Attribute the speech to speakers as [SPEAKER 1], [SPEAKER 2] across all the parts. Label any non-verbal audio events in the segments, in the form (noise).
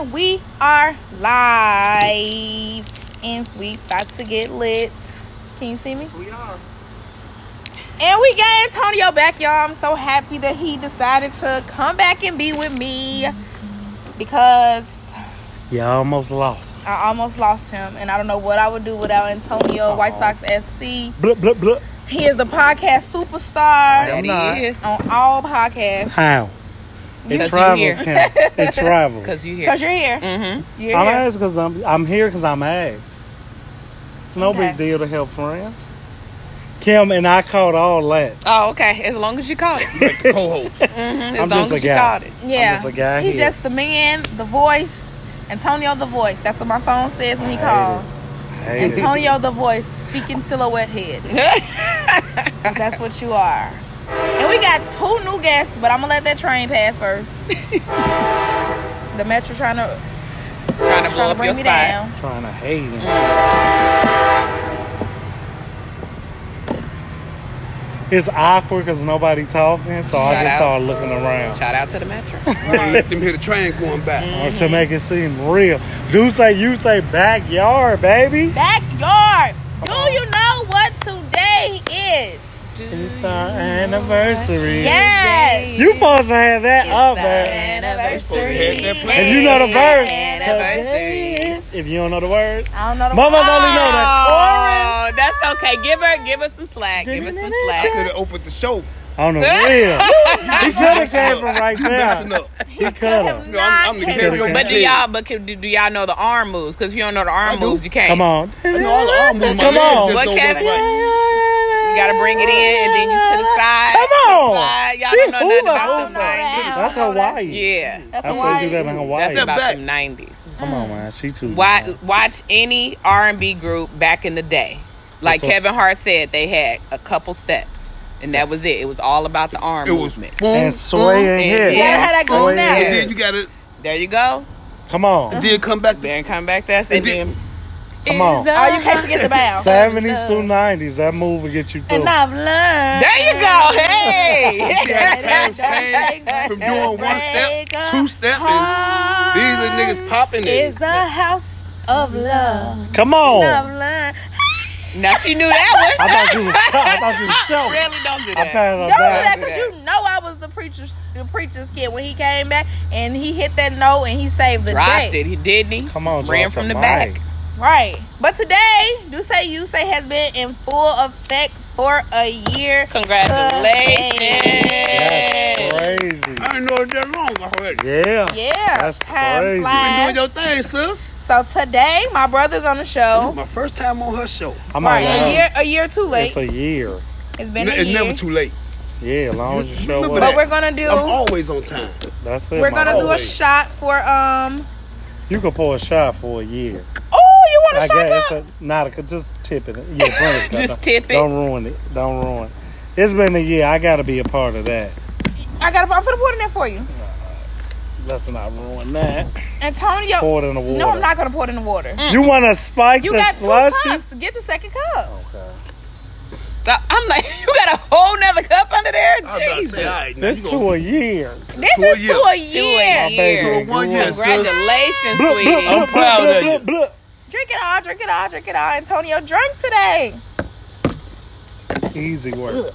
[SPEAKER 1] And we are live. And we about to get lit. Can you see me?
[SPEAKER 2] We are.
[SPEAKER 1] And we got Antonio back, y'all. I'm so happy that he decided to come back and be with me because
[SPEAKER 2] Yeah, I almost lost.
[SPEAKER 1] I almost lost him, and I don't know what I would do without Antonio White Sox SC.
[SPEAKER 2] Blup, blup, blup.
[SPEAKER 1] He is the podcast superstar
[SPEAKER 2] am
[SPEAKER 3] That
[SPEAKER 2] not.
[SPEAKER 3] he is.
[SPEAKER 1] on all podcasts.
[SPEAKER 2] How? It
[SPEAKER 3] Because you
[SPEAKER 2] travels,
[SPEAKER 3] here.
[SPEAKER 2] Kim. It (laughs) travels.
[SPEAKER 3] Because you here.
[SPEAKER 1] Cause you're here.
[SPEAKER 3] Mm-hmm.
[SPEAKER 1] You're
[SPEAKER 2] I'm
[SPEAKER 1] here.
[SPEAKER 2] asked because I'm, I'm here because I'm asked. It's no
[SPEAKER 1] Okay.
[SPEAKER 2] big deal to help friends. Kim and I caught all that.
[SPEAKER 3] Oh, okay. As long as you caught it.
[SPEAKER 4] co-host. (laughs)
[SPEAKER 3] Mhm. As
[SPEAKER 2] I'm
[SPEAKER 3] long
[SPEAKER 2] just a
[SPEAKER 3] as you
[SPEAKER 2] guy.
[SPEAKER 3] caught it.
[SPEAKER 1] Yeah.
[SPEAKER 2] I'm just a guy
[SPEAKER 1] He's
[SPEAKER 2] here.
[SPEAKER 1] just the man, the voice. Antonio the voice. That's what my phone says when he
[SPEAKER 2] I hate
[SPEAKER 1] called.
[SPEAKER 2] Hate it.
[SPEAKER 1] Antonio the voice, speaking silhouette head. (laughs) That's what you are. And we got two new guests, but I'm gonna let that train pass first. (laughs) the metro trying to
[SPEAKER 3] Trying to blow
[SPEAKER 1] trying
[SPEAKER 3] up
[SPEAKER 1] bring
[SPEAKER 3] your spot.
[SPEAKER 1] down.
[SPEAKER 2] Trying to hate him. Mm. It's awkward because nobody talking, so I just
[SPEAKER 3] out.
[SPEAKER 2] started looking around.
[SPEAKER 3] Shout out to the Metro. (laughs)
[SPEAKER 4] Let them hear the train going back.
[SPEAKER 2] Or to make it seem real. Do say you say backyard, baby.
[SPEAKER 1] Backyard. Do you know what today is?
[SPEAKER 2] It's our anniversary.
[SPEAKER 1] Yes.
[SPEAKER 2] You supposed to have that up, man.
[SPEAKER 1] Anniversary.
[SPEAKER 4] Had that planned.
[SPEAKER 2] If you know the verse,
[SPEAKER 3] Anniversary.
[SPEAKER 2] if you don't know the words,
[SPEAKER 1] I don't know the
[SPEAKER 2] Motherfuckers only know that.
[SPEAKER 3] Oh, that's okay. Give her, give her some slack. Give her some slack.
[SPEAKER 4] I could have opened the show.
[SPEAKER 2] on the (laughs) real. he could have came from right there. He could have.
[SPEAKER 4] No, I'm, I'm the
[SPEAKER 1] Not
[SPEAKER 4] karaoke
[SPEAKER 3] But do y'all, but can- do, do y'all know the arm moves? Because if you don't know the arm moves, you can't.
[SPEAKER 2] Come on.
[SPEAKER 4] I know all the arm moves.
[SPEAKER 2] Come on.
[SPEAKER 3] What,
[SPEAKER 4] don't work
[SPEAKER 3] Kevin?
[SPEAKER 4] Right.
[SPEAKER 3] You gotta bring it in and then you to the side.
[SPEAKER 2] Come on.
[SPEAKER 3] Side. Y'all
[SPEAKER 2] She
[SPEAKER 3] don't know nothing about them nineties.
[SPEAKER 2] That's Hawaii.
[SPEAKER 3] Yeah,
[SPEAKER 1] That's
[SPEAKER 2] That's
[SPEAKER 1] why
[SPEAKER 2] why you do that in Hawaii.
[SPEAKER 3] that's
[SPEAKER 4] Step
[SPEAKER 3] about
[SPEAKER 4] back.
[SPEAKER 3] the nineties.
[SPEAKER 2] Come on, man. She too.
[SPEAKER 3] Watch, watch any R and B group back in the day. Like
[SPEAKER 2] That's
[SPEAKER 3] Kevin Hart said, they had a couple steps, and that was it. It was all about the arm
[SPEAKER 4] It was
[SPEAKER 3] movement.
[SPEAKER 4] boom,
[SPEAKER 2] And sway and
[SPEAKER 3] and-
[SPEAKER 2] hit.
[SPEAKER 3] yeah.
[SPEAKER 1] gotta have that good
[SPEAKER 2] Sway
[SPEAKER 1] snap.
[SPEAKER 2] and
[SPEAKER 4] And then you got to
[SPEAKER 3] There you go.
[SPEAKER 2] Come on.
[SPEAKER 4] then come back. To,
[SPEAKER 3] Then come back there and
[SPEAKER 4] And then-
[SPEAKER 3] then.
[SPEAKER 2] Come on.
[SPEAKER 1] Oh, you can't forget the bow. (laughs)
[SPEAKER 2] 70s through 90s. That move will get you through.
[SPEAKER 1] And I've learned.
[SPEAKER 3] There you go. Hey. (laughs)
[SPEAKER 4] see how change from doing one step, two step, and these little niggas popping
[SPEAKER 1] is
[SPEAKER 4] it.
[SPEAKER 1] a house of love.
[SPEAKER 2] Come on.
[SPEAKER 1] I've learned.
[SPEAKER 3] now she knew that one.
[SPEAKER 2] I
[SPEAKER 3] one.
[SPEAKER 2] thought you was, (laughs) I thought you was showing.
[SPEAKER 3] really don't do
[SPEAKER 2] I
[SPEAKER 3] that.
[SPEAKER 2] patted her
[SPEAKER 1] Don't do that because you know I was the preacher's the preacher's kid when he came back and he hit that note and he saved the
[SPEAKER 3] Dropped
[SPEAKER 1] day.
[SPEAKER 3] it, he didn't he?
[SPEAKER 2] Come on,
[SPEAKER 3] ran from the
[SPEAKER 2] mic.
[SPEAKER 3] back.
[SPEAKER 1] Right. But today, do say you say has been in full effect for a year.
[SPEAKER 3] Congratulations.
[SPEAKER 2] That's crazy.
[SPEAKER 4] I didn't know it that long already.
[SPEAKER 2] Yeah.
[SPEAKER 1] Yeah.
[SPEAKER 2] That's
[SPEAKER 1] time
[SPEAKER 2] crazy.
[SPEAKER 4] Been
[SPEAKER 1] flies.
[SPEAKER 4] doing your thing, sis.
[SPEAKER 1] So today, my brother's on the show.
[SPEAKER 4] My first time on her show.
[SPEAKER 2] I might
[SPEAKER 1] Right, a year, a year too late.
[SPEAKER 2] It's a year.
[SPEAKER 1] It's been a
[SPEAKER 4] It's
[SPEAKER 1] year.
[SPEAKER 4] never too late.
[SPEAKER 2] Yeah, as long as you show up.
[SPEAKER 1] but we're gonna do.
[SPEAKER 4] I'm always on time.
[SPEAKER 2] That's it.
[SPEAKER 1] We're gonna do a shot for um.
[SPEAKER 2] You can pour a shot for a year.
[SPEAKER 1] Oh, you want a
[SPEAKER 2] I
[SPEAKER 1] shot
[SPEAKER 2] guess
[SPEAKER 1] cup?
[SPEAKER 2] it's a, not a, just tip it. Yeah, bring it. (laughs)
[SPEAKER 3] Just
[SPEAKER 2] Don't-
[SPEAKER 3] tip it.
[SPEAKER 2] Don't ruin it. Don't ruin it. It's been a year. I got to be a part of that.
[SPEAKER 1] I got to. I'm gonna put it in there for you,
[SPEAKER 2] Let's not ruin that.
[SPEAKER 1] Antonio.
[SPEAKER 2] Pour it in the water.
[SPEAKER 1] No, I'm not gonna pour it in the water.
[SPEAKER 2] You want to spike
[SPEAKER 1] You
[SPEAKER 2] the
[SPEAKER 1] got two
[SPEAKER 2] slushy?
[SPEAKER 1] cups. Get the second cup.
[SPEAKER 2] Okay.
[SPEAKER 3] Uh, I'm like, (laughs) you got a whole nother cup under there?
[SPEAKER 4] I was about to
[SPEAKER 3] Jesus.
[SPEAKER 4] say, all right, now
[SPEAKER 2] This
[SPEAKER 4] you
[SPEAKER 2] to a year.
[SPEAKER 1] This
[SPEAKER 4] To a
[SPEAKER 1] is
[SPEAKER 4] year.
[SPEAKER 1] to a
[SPEAKER 3] To
[SPEAKER 1] year.
[SPEAKER 2] My baby.
[SPEAKER 4] To a one
[SPEAKER 2] grew
[SPEAKER 4] year,
[SPEAKER 3] Congratulations, sweetie.
[SPEAKER 4] I'm proud of you.
[SPEAKER 2] Blah, blah.
[SPEAKER 1] Drink it all. Drink it all. Drink it all. Antonio, drunk today.
[SPEAKER 2] Easy work.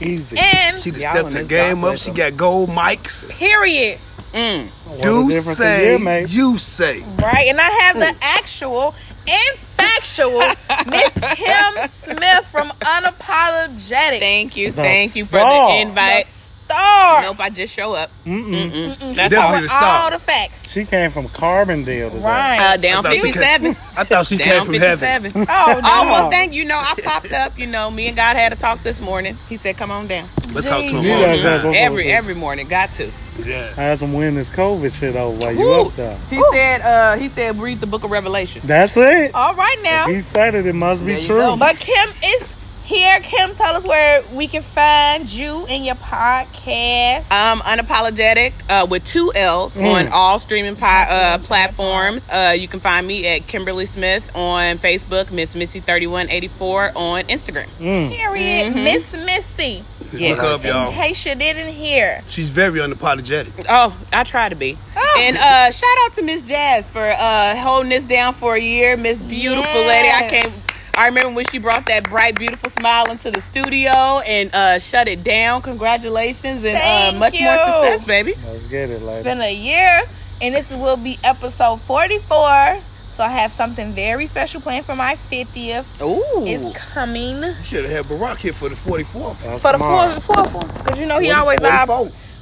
[SPEAKER 2] Easy.
[SPEAKER 1] And
[SPEAKER 4] She just stepped
[SPEAKER 3] in
[SPEAKER 4] the game up. She got gold mics.
[SPEAKER 1] period.
[SPEAKER 3] Mm.
[SPEAKER 2] What
[SPEAKER 4] Do say,
[SPEAKER 2] year
[SPEAKER 4] you say.
[SPEAKER 1] Right. And I have the actual and factual (laughs) Miss Kim Smith from Unapologetic.
[SPEAKER 3] Thank you.
[SPEAKER 2] The
[SPEAKER 3] Thank you for
[SPEAKER 2] star.
[SPEAKER 3] the invite.
[SPEAKER 1] The star.
[SPEAKER 3] Nope, I just show up.
[SPEAKER 2] Mm-mm.
[SPEAKER 3] Mm-mm.
[SPEAKER 1] She
[SPEAKER 3] That's
[SPEAKER 4] definitely
[SPEAKER 3] all.
[SPEAKER 1] with
[SPEAKER 4] the star.
[SPEAKER 1] all the facts.
[SPEAKER 2] She came from Carbondale today.
[SPEAKER 1] Right.
[SPEAKER 3] Uh, down
[SPEAKER 4] I thought she
[SPEAKER 3] 57.
[SPEAKER 4] I thought she came
[SPEAKER 3] Down
[SPEAKER 4] from heaven.
[SPEAKER 3] 57.
[SPEAKER 1] oh,
[SPEAKER 3] Oh,
[SPEAKER 1] no. (laughs)
[SPEAKER 3] well, thank you. know, I popped up. You know, me and God had a talk this morning. He said, come on down.
[SPEAKER 4] Let's talk to
[SPEAKER 1] Jesus.
[SPEAKER 4] him
[SPEAKER 2] You
[SPEAKER 4] all
[SPEAKER 2] guys
[SPEAKER 4] the
[SPEAKER 2] got
[SPEAKER 4] time.
[SPEAKER 2] some-
[SPEAKER 3] Every every morning. Got to.
[SPEAKER 4] Yeah.
[SPEAKER 2] I had some win this COVID shit over while you up there.
[SPEAKER 3] He said, uh, he said, read the book of Revelation.
[SPEAKER 2] That's it.
[SPEAKER 1] All right now.
[SPEAKER 2] If he said it, it must be
[SPEAKER 3] There you
[SPEAKER 2] true.
[SPEAKER 3] go.
[SPEAKER 1] But Kim is here. Kim, tell us where we can find you and your podcast.
[SPEAKER 3] Um, unapologetic uh, with two L's
[SPEAKER 2] Mm.
[SPEAKER 3] on all streaming pi- uh, platforms. Uh, you can find me at Kimberly Smith on Facebook, Miss Missy thirty one eighty four on Instagram.
[SPEAKER 2] Mm.
[SPEAKER 1] Period.
[SPEAKER 3] Mm-hmm.
[SPEAKER 1] Miss Missy.
[SPEAKER 3] Yes.
[SPEAKER 4] Look up, y'all.
[SPEAKER 1] case you didn't hear.
[SPEAKER 4] She's very unapologetic.
[SPEAKER 3] Oh, I try to be.
[SPEAKER 1] Oh,
[SPEAKER 3] And uh, shout out to Miss Jazz for uh, holding this down for a year. Miss Beautiful Lady, I can't. I remember when she brought that bright, beautiful smile into the studio and uh, shut it down. Congratulations and uh,
[SPEAKER 1] Thank
[SPEAKER 3] much more success, baby.
[SPEAKER 2] Let's get it, lady.
[SPEAKER 1] It's been a year, and this will be episode 44. So I have something very special planned for my 50th.
[SPEAKER 3] Ooh,
[SPEAKER 1] It's coming You
[SPEAKER 4] Should have had Barack here for the 44th.
[SPEAKER 2] That's
[SPEAKER 1] for the
[SPEAKER 2] tomorrow.
[SPEAKER 1] fourth, fourth one, because you know he always our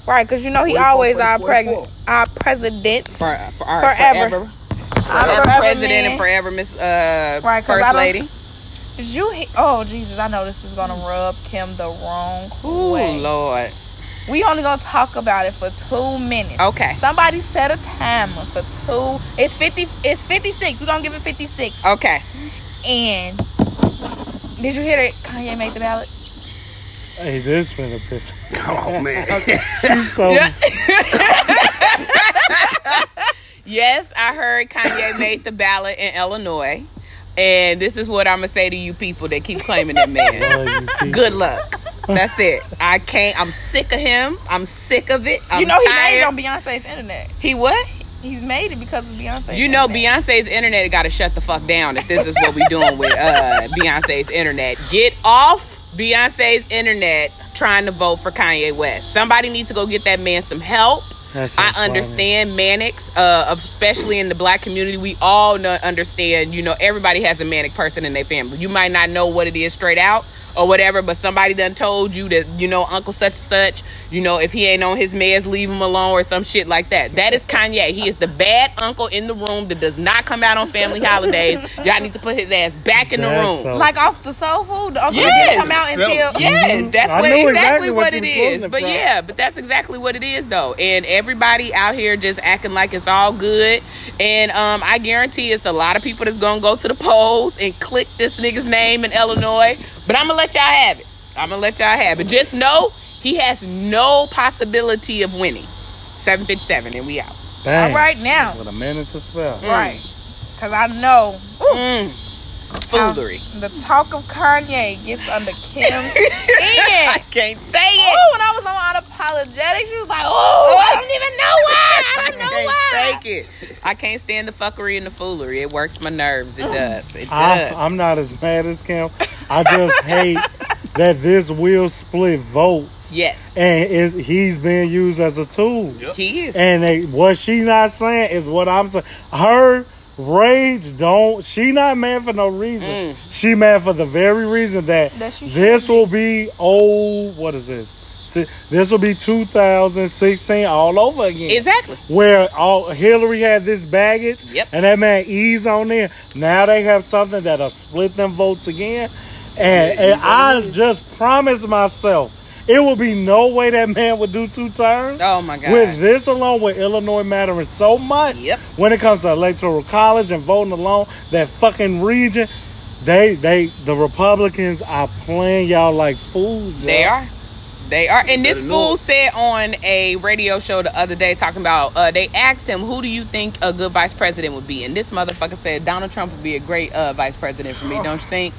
[SPEAKER 1] right, because you know he
[SPEAKER 4] 44,
[SPEAKER 1] always our
[SPEAKER 4] 44.
[SPEAKER 1] pregnant, our president,
[SPEAKER 3] for, for our,
[SPEAKER 1] Forever.
[SPEAKER 3] forever,
[SPEAKER 1] our
[SPEAKER 3] forever
[SPEAKER 1] forever
[SPEAKER 3] president
[SPEAKER 1] man.
[SPEAKER 3] and forever Miss uh,
[SPEAKER 1] Right, 'cause I
[SPEAKER 3] First
[SPEAKER 1] don't-
[SPEAKER 3] Lady.
[SPEAKER 1] Did you? He- oh Jesus! I know this is gonna rub Kim the wrong
[SPEAKER 3] Ooh,
[SPEAKER 1] way.
[SPEAKER 3] Lord.
[SPEAKER 1] We only gonna talk about it for two minutes.
[SPEAKER 3] Okay,
[SPEAKER 1] Somebody set a timer for two. It's fifty. It's fifty six. We gonna give it fifty six.
[SPEAKER 3] okay.
[SPEAKER 1] And did you hear that Kanye made the ballot?
[SPEAKER 2] Hey, this finna piss. (laughs)
[SPEAKER 4] Oh, man.
[SPEAKER 2] She's (laughs) so. (laughs)
[SPEAKER 3] Yes, I heard Kanye made the ballot in Illinois. And this is what I'm gonna say to you people that keep claiming that man. (laughs)
[SPEAKER 2] Love.
[SPEAKER 3] Good luck. That's it. I can't. I'm sick of him. I'm sick of it. I'm
[SPEAKER 1] you know he made it on Beyonce's internet.
[SPEAKER 3] he what?
[SPEAKER 1] He's made it because of Beyonce.
[SPEAKER 3] You know Beyonce's internet got to shut the fuck down if this is what we doing with uh, Beyonce's internet. Get off Beyonce's internet trying to vote for Kanye West. Somebody needs to go get that man some help. I
[SPEAKER 2] funny.
[SPEAKER 3] understand manics, uh, especially in the black community. We all know, understand. You know, everybody has a manic person in their family. You might not know what it is straight out or whatever, but somebody done told you that you know Uncle such and such. You know, if he ain't on his meds, leave him alone or some shit like that. That is Kanye. He is the bad uncle in the room that does not come out on family (laughs) holidays. Y'all need to put his ass back in the room.
[SPEAKER 2] so-
[SPEAKER 1] Like off the soul food. The uncle
[SPEAKER 3] Yes.
[SPEAKER 1] didn't come out until.
[SPEAKER 3] Yes, mm-hmm.
[SPEAKER 2] that's
[SPEAKER 3] what exactly,
[SPEAKER 2] exactly
[SPEAKER 3] what,
[SPEAKER 2] what
[SPEAKER 3] it
[SPEAKER 2] you was
[SPEAKER 3] is.
[SPEAKER 2] quoting it
[SPEAKER 3] But
[SPEAKER 2] from.
[SPEAKER 3] yeah, but that's exactly what it is though. And everybody out here just acting like it's all good. And um, I guarantee it's a lot of people that's gonna go to the polls and click this nigga's name in Illinois. But I'm gonna let y'all have it. I'm gonna let y'all have it. Just know he has no possibility of winning. 757 and we out.
[SPEAKER 2] Bang.
[SPEAKER 1] All right now.
[SPEAKER 2] With a minute to spell.
[SPEAKER 1] Right. Because I know.
[SPEAKER 3] Mm. Foolery.
[SPEAKER 1] Um, the talk of Kanye gets under Kim's
[SPEAKER 3] head. (laughs)
[SPEAKER 1] I
[SPEAKER 3] can't say it.
[SPEAKER 1] Oh, when I was on unapologetic, she was like, "Oh, I don't even know why. I don't (laughs) know
[SPEAKER 3] can't
[SPEAKER 1] why."
[SPEAKER 3] take it. I can't stand the fuckery and the foolery. It works my nerves. It mm. does. It
[SPEAKER 2] I,
[SPEAKER 3] does.
[SPEAKER 2] I'm not as mad as Kim. I just (laughs) hate that this will split votes,
[SPEAKER 3] yes.
[SPEAKER 2] and is he's being used as a tool.
[SPEAKER 4] Yep.
[SPEAKER 3] he is.
[SPEAKER 2] And they, what she not saying is what I'm saying. Her rage don't. She not mad for no reason.
[SPEAKER 3] Mm.
[SPEAKER 2] She mad for the very reason that,
[SPEAKER 1] That
[SPEAKER 2] this will be old. What is this? This will be 2016 all over again.
[SPEAKER 3] exactly.
[SPEAKER 2] where all Hillary had this baggage,
[SPEAKER 3] Yep.
[SPEAKER 2] and that man ease on there. Now they have something that'll split them votes again, and,
[SPEAKER 4] Yeah,
[SPEAKER 2] and I just promised myself it will be no way that man would do two terms.
[SPEAKER 3] Oh my god.
[SPEAKER 2] With this alone, with Illinois mattering so much,
[SPEAKER 3] Yep.
[SPEAKER 2] when it comes to electoral college and voting alone, that fucking region, they they the Republicans are playing y'all like fools.
[SPEAKER 3] They
[SPEAKER 2] y'all.
[SPEAKER 3] are. They are. And this fool said on a radio show the other day talking about uh, they asked him who do you think a good vice president would be, and this motherfucker said Donald Trump would be a great uh, vice president for me. Don't you think?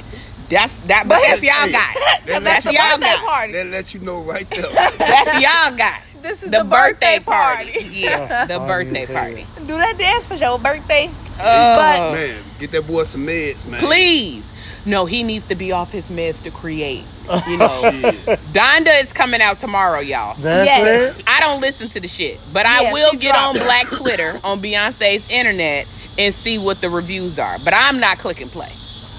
[SPEAKER 3] That's that. But that's y'all
[SPEAKER 4] Hey,
[SPEAKER 3] got.
[SPEAKER 4] that
[SPEAKER 3] That's
[SPEAKER 1] That's the
[SPEAKER 3] y'all
[SPEAKER 1] birthday
[SPEAKER 3] got.
[SPEAKER 1] party.
[SPEAKER 4] That lets you know right there. (laughs)
[SPEAKER 3] That's y'all got.
[SPEAKER 1] This is
[SPEAKER 3] The,
[SPEAKER 1] the,
[SPEAKER 3] birthday, party. (laughs) Yeah, the
[SPEAKER 2] funny
[SPEAKER 3] birthday party.
[SPEAKER 1] Do that dance for your birthday.
[SPEAKER 3] Oh,
[SPEAKER 4] man, get that boy some meds, man.
[SPEAKER 3] please. No, he needs to be off his meds to create. You know, (laughs)
[SPEAKER 4] Shit.
[SPEAKER 3] Donda is coming out tomorrow, y'all.
[SPEAKER 2] That's
[SPEAKER 1] Yes.
[SPEAKER 2] it.
[SPEAKER 3] I don't listen to the shit, but I will get on
[SPEAKER 1] dropped it.
[SPEAKER 3] Black Twitter on Beyonce's internet and see what the reviews are. But I'm not clicking play.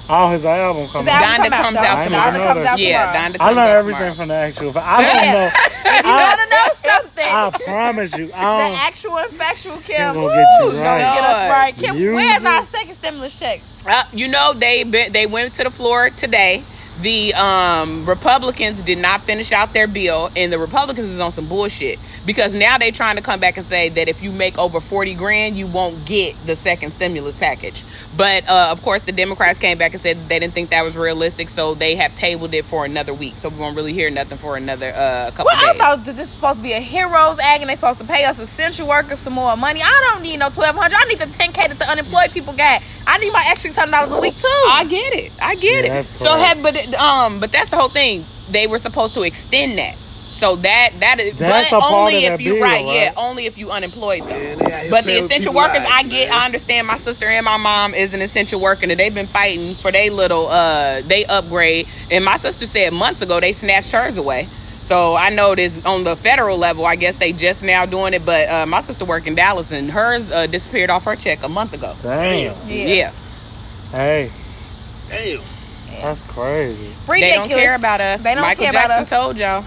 [SPEAKER 2] All his album coming.
[SPEAKER 1] His
[SPEAKER 2] out.
[SPEAKER 3] Donda
[SPEAKER 1] come
[SPEAKER 3] comes
[SPEAKER 1] though.
[SPEAKER 3] out
[SPEAKER 2] I
[SPEAKER 3] tomorrow.
[SPEAKER 1] Donda comes out
[SPEAKER 3] Yeah,
[SPEAKER 1] tomorrow.
[SPEAKER 3] Donda comes
[SPEAKER 2] I learned
[SPEAKER 3] out
[SPEAKER 2] everything
[SPEAKER 3] tomorrow.
[SPEAKER 2] from the actual. I don't
[SPEAKER 1] Yeah.
[SPEAKER 2] know. (laughs)
[SPEAKER 1] If you
[SPEAKER 2] I-
[SPEAKER 1] want to know something,
[SPEAKER 2] I promise you.
[SPEAKER 1] the
[SPEAKER 2] I don't.
[SPEAKER 1] actual and factual Kim,
[SPEAKER 2] Kim
[SPEAKER 1] woo,
[SPEAKER 2] gonna get you
[SPEAKER 1] gonna
[SPEAKER 2] right.
[SPEAKER 1] get us right. Kim,
[SPEAKER 2] You
[SPEAKER 1] where's our second stimulus check?
[SPEAKER 3] Uh, you know they been, they went to the floor today. The um, Republicans did not finish out their bill, and the Republicans is on some bullshit because now they're trying to come back and say that if you make over forty grand, you won't get the second stimulus package. But uh, of course, the Democrats came back and said they didn't think that was realistic, so they have tabled it for another week. So we won't really hear nothing for another uh, couple
[SPEAKER 1] Well, I
[SPEAKER 3] days.
[SPEAKER 1] thought that this was supposed to be a heroes act, and they're supposed to pay us essential workers some more money. I don't need no twelve hundred. I need the ten k that the unemployed people got. I need my extra ten dollars a week too.
[SPEAKER 3] I get it. I get
[SPEAKER 2] Yeah,
[SPEAKER 3] it.
[SPEAKER 2] that's
[SPEAKER 3] So have but it- um but that's the whole thing. They were supposed to extend that. So that that is
[SPEAKER 2] That's
[SPEAKER 3] but
[SPEAKER 2] a part
[SPEAKER 3] only
[SPEAKER 2] of
[SPEAKER 3] if you
[SPEAKER 2] bill,
[SPEAKER 3] right, yeah, only if you unemployed though.
[SPEAKER 4] Yeah, they out here
[SPEAKER 3] But the essential
[SPEAKER 4] people's
[SPEAKER 3] workers, I get,
[SPEAKER 4] man.
[SPEAKER 3] I understand. My sister and my mom is an essential worker, and they've been fighting for their little, uh, they upgrade. And my sister said months ago they snatched hers away. So I know this on the federal level. I guess they just now doing it, but uh, my sister worked in Dallas, and hers uh, disappeared off her check a month ago.
[SPEAKER 2] Damn.
[SPEAKER 1] Yeah.
[SPEAKER 3] Yeah,
[SPEAKER 2] Hey,
[SPEAKER 4] Damn.
[SPEAKER 2] that's crazy. Ridiculous.
[SPEAKER 3] they don't
[SPEAKER 1] Ridiculous.
[SPEAKER 3] care about us.
[SPEAKER 1] They don't
[SPEAKER 3] Michael
[SPEAKER 1] care
[SPEAKER 3] Jackson
[SPEAKER 1] about us.
[SPEAKER 3] told y'all.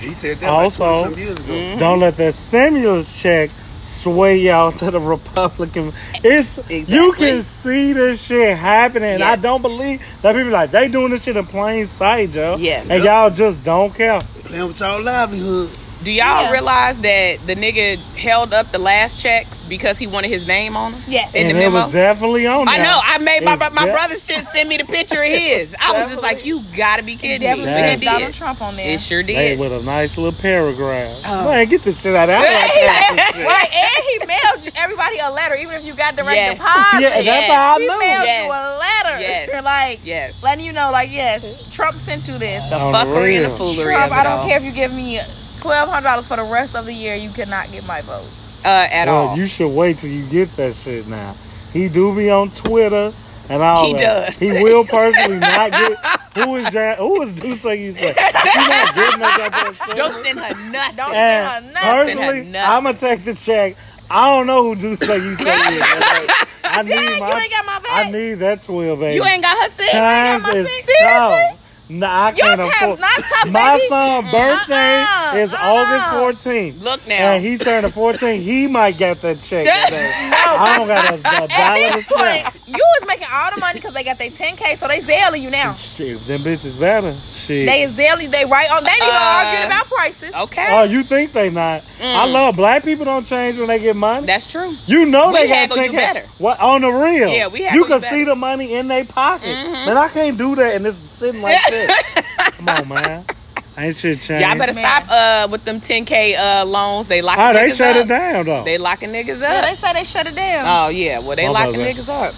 [SPEAKER 4] He said that
[SPEAKER 2] Also-
[SPEAKER 4] like some years ago.
[SPEAKER 3] Mm-hmm.
[SPEAKER 2] Don't let that stimulus check sway y'all to the Republican. It's you can see this shit happening. and I don't believe that people like they doing this shit in plain sight, Joe.
[SPEAKER 3] Yes.
[SPEAKER 2] and y'all just don't care.
[SPEAKER 4] Playing with y'all livelihood.
[SPEAKER 3] Do y'all
[SPEAKER 1] Yeah.
[SPEAKER 3] realize that the nigga held up the last checks because he wanted his name on them?
[SPEAKER 1] Yes.
[SPEAKER 3] In
[SPEAKER 2] and
[SPEAKER 3] the
[SPEAKER 2] it
[SPEAKER 3] memo?
[SPEAKER 2] was definitely on.
[SPEAKER 3] I know. I made my my
[SPEAKER 2] de-
[SPEAKER 3] brother should send me the picture of his. I was just like, you gotta be kidding me.
[SPEAKER 1] Definitely
[SPEAKER 3] But
[SPEAKER 2] Yes.
[SPEAKER 1] Donald. Trump on there.
[SPEAKER 3] It sure
[SPEAKER 2] They
[SPEAKER 3] did.
[SPEAKER 2] with a nice little paragraph.
[SPEAKER 3] Oh.
[SPEAKER 2] Man, get this shit out of here.
[SPEAKER 1] Right, (laughs) and he mailed everybody a letter, even if you got direct
[SPEAKER 3] Yes.
[SPEAKER 1] deposit.
[SPEAKER 2] Yeah, that's
[SPEAKER 3] Yes.
[SPEAKER 2] how I
[SPEAKER 1] he mailed
[SPEAKER 3] Yes.
[SPEAKER 1] you a letter.
[SPEAKER 3] Yes.
[SPEAKER 1] You're like,
[SPEAKER 3] Yes.
[SPEAKER 1] letting you know, like, yes, Trump sent you this.
[SPEAKER 3] The
[SPEAKER 2] On the
[SPEAKER 3] fuckery and the
[SPEAKER 2] real.
[SPEAKER 3] foolery
[SPEAKER 1] Trump,
[SPEAKER 3] of it
[SPEAKER 1] I don't
[SPEAKER 3] all.
[SPEAKER 1] care if you give me twelve hundred dollars for the rest of the year, you cannot get my votes.
[SPEAKER 3] Uh, at
[SPEAKER 2] well,
[SPEAKER 3] all.
[SPEAKER 2] you should wait till you get that shit now. He do be on Twitter and all
[SPEAKER 3] He
[SPEAKER 2] that.
[SPEAKER 3] does.
[SPEAKER 2] He will personally not get. (laughs) Who is that? Who is Duce? You say she not getting that goddamn shit.
[SPEAKER 3] don't send her nothing.
[SPEAKER 1] Don't
[SPEAKER 2] And
[SPEAKER 1] send her nothing.
[SPEAKER 2] personally,
[SPEAKER 3] Send
[SPEAKER 2] I'm gonna take the check. I don't know who Duce you say is. (laughs) I need
[SPEAKER 1] Dang,
[SPEAKER 2] my.
[SPEAKER 1] you ain't got my
[SPEAKER 2] I
[SPEAKER 1] back.
[SPEAKER 2] need that twelve, baby.
[SPEAKER 3] You ain't got her six.
[SPEAKER 2] Times
[SPEAKER 1] my
[SPEAKER 2] is
[SPEAKER 1] six?
[SPEAKER 2] tough. Nah, I
[SPEAKER 1] Your
[SPEAKER 2] can't afford.
[SPEAKER 1] not tough,
[SPEAKER 2] My
[SPEAKER 1] baby.
[SPEAKER 2] son's birthday
[SPEAKER 1] Uh-uh,
[SPEAKER 2] is
[SPEAKER 1] uh-uh.
[SPEAKER 2] August 14th.
[SPEAKER 3] Look now.
[SPEAKER 2] And he turned 14. He might get the check. (laughs) today. I don't got a, a
[SPEAKER 1] At
[SPEAKER 2] dollar to
[SPEAKER 1] this point,
[SPEAKER 2] spend.
[SPEAKER 1] you was making all the money because they got their 10K, so they zailing you now.
[SPEAKER 2] Shit, them bitches better. Shit.
[SPEAKER 1] They is zailing, they right on. They even
[SPEAKER 3] Uh,
[SPEAKER 1] arguing about prices.
[SPEAKER 3] Okay.
[SPEAKER 2] oh, you think they not? I
[SPEAKER 3] Mm.
[SPEAKER 2] love black people don't change when they get money.
[SPEAKER 3] That's true.
[SPEAKER 2] you know
[SPEAKER 3] We
[SPEAKER 2] they got
[SPEAKER 3] haggle you
[SPEAKER 2] 10K.
[SPEAKER 3] better.
[SPEAKER 2] What on the real?
[SPEAKER 3] Yeah, we haggle
[SPEAKER 2] You
[SPEAKER 3] you
[SPEAKER 2] can see the money in their pocket. Man, I can't do that and it's sitting like (laughs) this. Come on, man. Ain't shit changed.
[SPEAKER 3] Y'all better
[SPEAKER 1] Man.
[SPEAKER 3] stop uh, with them 10K uh, loans. They locking
[SPEAKER 2] Oh, they
[SPEAKER 3] niggas
[SPEAKER 2] shut
[SPEAKER 3] up.
[SPEAKER 2] it down though.
[SPEAKER 3] They locking niggas
[SPEAKER 1] Yeah,
[SPEAKER 3] up.
[SPEAKER 1] they say they shut it down.
[SPEAKER 3] oh yeah, well they
[SPEAKER 2] Motherfucker.
[SPEAKER 3] locking niggas up.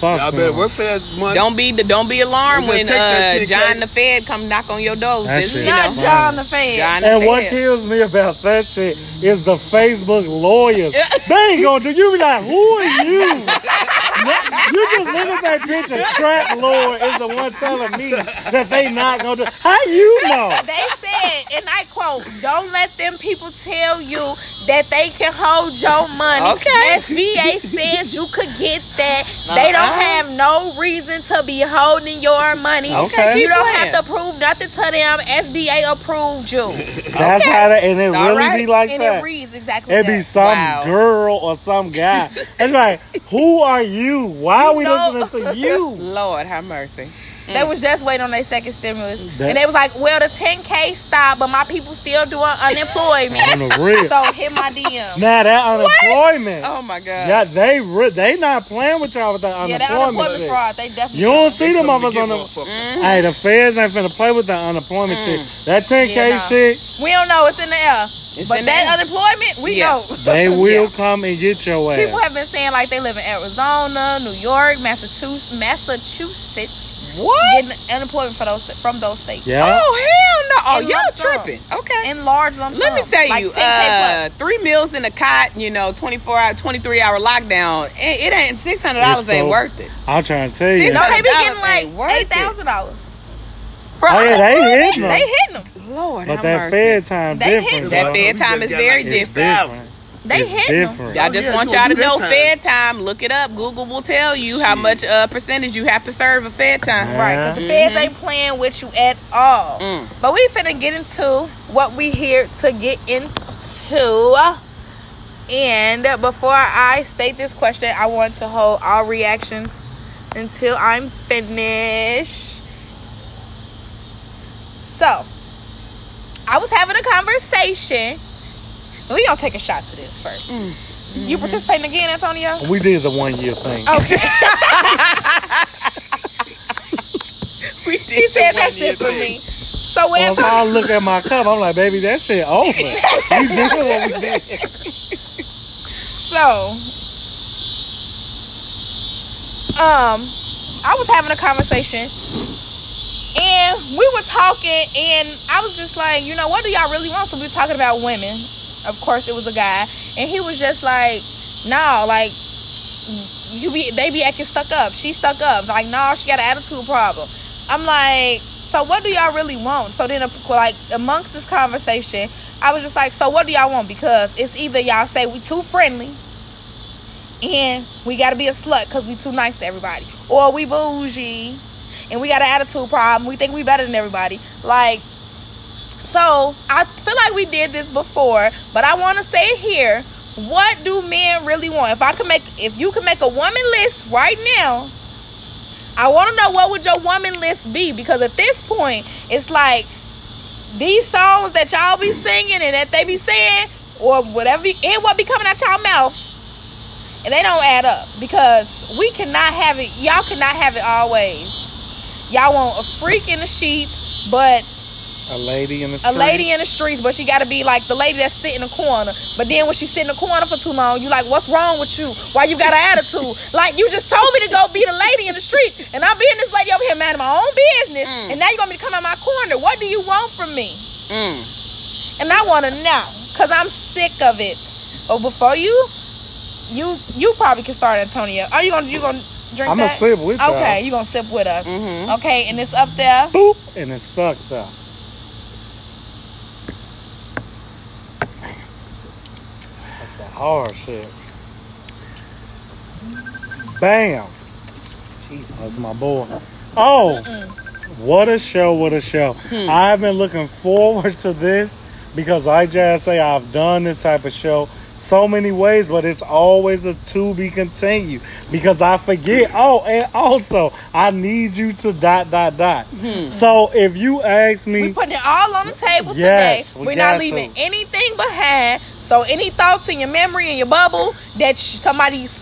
[SPEAKER 2] Fuck
[SPEAKER 4] Y'all
[SPEAKER 2] them.
[SPEAKER 4] better work for that money.
[SPEAKER 3] Don't be don't be alarmed when
[SPEAKER 4] just take that
[SPEAKER 3] uh, John the Fed come knock on your door.
[SPEAKER 2] That
[SPEAKER 3] Just,
[SPEAKER 2] shit
[SPEAKER 3] you
[SPEAKER 1] Not
[SPEAKER 2] is
[SPEAKER 3] know,
[SPEAKER 1] John the Fed.
[SPEAKER 3] John the
[SPEAKER 2] And what
[SPEAKER 3] Fed.
[SPEAKER 2] kills me about that shit is the Facebook lawyers. (laughs) They ain't gonna do. You be like, who are you? (laughs) you just look at that bitch. A trap Lord is the one telling me that they not gonna do. How you know? (laughs)
[SPEAKER 1] They said, and I quote, don't let them people tell you that they can hold your money.
[SPEAKER 3] Okay.
[SPEAKER 1] SBA said you could get that. They don't
[SPEAKER 3] Uh-uh.
[SPEAKER 1] have no reason to be holding your money.
[SPEAKER 3] Okay,
[SPEAKER 1] You don't
[SPEAKER 3] playing.
[SPEAKER 1] have to prove nothing to them. SBA approved you. (laughs)
[SPEAKER 2] That's how that, and it
[SPEAKER 3] All
[SPEAKER 2] really
[SPEAKER 3] right.
[SPEAKER 2] be like
[SPEAKER 1] and
[SPEAKER 2] that.
[SPEAKER 1] it reads exactly
[SPEAKER 2] It be some
[SPEAKER 3] Wow.
[SPEAKER 2] girl or some guy. It's like, who are you? Why are we
[SPEAKER 1] know-
[SPEAKER 2] listening to you? (laughs)
[SPEAKER 3] Lord have mercy.
[SPEAKER 1] They was just waiting on their second stimulus.
[SPEAKER 2] That-
[SPEAKER 1] and they was like, well, the 10K stopped, but my people still doing unemployment.
[SPEAKER 2] On the real.
[SPEAKER 1] so hit my DM. (laughs)
[SPEAKER 2] Now that unemployment.
[SPEAKER 3] Oh my God.
[SPEAKER 2] Yeah, they re- they not playing with y'all with that
[SPEAKER 1] Yeah, that
[SPEAKER 2] unemployment.
[SPEAKER 1] unemployment
[SPEAKER 2] shit.
[SPEAKER 1] fraud, they definitely
[SPEAKER 2] You don't see them
[SPEAKER 4] Come to
[SPEAKER 2] motherfuckers on the.
[SPEAKER 4] motherfuckers.
[SPEAKER 2] Hey, the feds ain't finna play with that unemployment mm. shit. That 10K
[SPEAKER 1] Yeah, nah.
[SPEAKER 2] shit,
[SPEAKER 1] We don't know. It's in the air.
[SPEAKER 3] It's
[SPEAKER 1] but that
[SPEAKER 3] air.
[SPEAKER 1] unemployment, we
[SPEAKER 3] Yeah.
[SPEAKER 1] know. (laughs)
[SPEAKER 2] they (laughs) will
[SPEAKER 3] Yeah.
[SPEAKER 2] come and get your ass.
[SPEAKER 1] People have been saying like they live in Arizona, New York, Massachusetts, Massachusetts,
[SPEAKER 3] What?
[SPEAKER 1] getting unemployment for those from those states
[SPEAKER 2] yeah.
[SPEAKER 3] Oh hell no! Oh y'all
[SPEAKER 1] lump sums.
[SPEAKER 3] tripping? Okay.
[SPEAKER 1] in large lump
[SPEAKER 3] Let me tell
[SPEAKER 1] like
[SPEAKER 3] you,
[SPEAKER 1] 10K
[SPEAKER 3] uh,
[SPEAKER 1] plus.
[SPEAKER 3] three meals in a cot, you know, twenty four hour, twenty three hour lockdown. It, it ain't six hundred dollars.
[SPEAKER 2] It's
[SPEAKER 3] Ain't worth it.
[SPEAKER 2] I'm trying to tell you.
[SPEAKER 3] Six
[SPEAKER 1] No, they be getting like
[SPEAKER 3] ain't worth it.
[SPEAKER 1] eight thousand dollars.
[SPEAKER 3] For
[SPEAKER 2] Oh, yeah, they hitting them.
[SPEAKER 1] They hitting them.
[SPEAKER 3] Lord,
[SPEAKER 2] But that
[SPEAKER 3] mercy.
[SPEAKER 2] fed time
[SPEAKER 1] They
[SPEAKER 2] different.
[SPEAKER 3] That
[SPEAKER 2] bro.
[SPEAKER 3] fed time is very different.
[SPEAKER 2] different.
[SPEAKER 1] They
[SPEAKER 2] it's
[SPEAKER 1] hitting them.
[SPEAKER 2] different.
[SPEAKER 3] Y'all
[SPEAKER 4] Oh,
[SPEAKER 3] just
[SPEAKER 4] yeah,
[SPEAKER 3] want
[SPEAKER 4] you
[SPEAKER 3] y'all
[SPEAKER 4] gonna
[SPEAKER 3] know
[SPEAKER 4] that
[SPEAKER 3] fed time. Look it up. Google will tell you how much uh, percentage you have to serve a fed time.
[SPEAKER 2] Yeah.
[SPEAKER 1] Right, because the feds ain't playing with you at all.
[SPEAKER 3] Mm.
[SPEAKER 1] But we finna get into what we here to get into. And before I state this question, I want to hold all reactions until I'm finished. So, I was having a conversation. We gonna take a shot to this first.
[SPEAKER 3] Mm.
[SPEAKER 1] You participating again, Antonio?
[SPEAKER 2] We did the one year thing.
[SPEAKER 1] Okay. (laughs)
[SPEAKER 3] We
[SPEAKER 1] He said that's it for me. So when
[SPEAKER 2] Well, if I look at my cup, I'm like, baby, that shit over. we did what we did.
[SPEAKER 1] so um I was having a conversation And we were talking, and I was just like, you know, what do y'all really want? So we were talking about women. Of course, it was a guy, and he was just like, no, like you be they be acting stuck up. She stuck up. Like, no, she got an attitude problem. I'm like, so what do y'all really want? So then, like amongst this conversation, I was just like, so what do y'all want? Because it's either y'all say we too friendly, and we gotta be a slut because we too nice to everybody, or we bougie and we got an attitude problem. We think we better than everybody. Like, so I feel like we did this before, but I want to say it here. What do men really want? If I could make, if you could make a woman list right now, I want to know what would your woman list be? Because at this point, it's like these songs that y'all be singing and that they be saying, or whatever, and what be coming out y'all mouth, and they don't add up because we cannot have it. Y'all cannot have it always. Y'all want a freak in the sheets, but
[SPEAKER 2] a lady in the
[SPEAKER 1] streets. a lady in the streets, but she got to be like the lady that's sitting in the corner. But then when she sit in the corner for too long, you like, what's wrong with you? Why you got an attitude? (laughs) like you just told me to go be the lady in the streets, and I'm being this lady over here, man, my own business, mm. and now you want me to come out my corner. What do you want from me? Mm. And I want to know, cause I'm sick of it. But before you, you you probably can start, Antonio. Are you gonna you gonna drink
[SPEAKER 2] I'm
[SPEAKER 1] that?
[SPEAKER 2] gonna sip with you.
[SPEAKER 1] Okay, you gonna sip with us. Mm-hmm. Okay, and it's up there.
[SPEAKER 2] Boop, and it's stuck there. That's the hard shit. Bam. Jesus. That's my boy. Oh, Mm-mm. what a show! What a show! Hmm. I've been looking forward to this because I just say I've done this type of show so many ways, but it's always a to be continued because I forget. Oh, and also I need you to dot dot dot. Hmm. So if you ask me,
[SPEAKER 1] we're putting it all on the table yes, today. We're not leaving to. anything behind. So any thoughts in your memory in your bubble that somebody's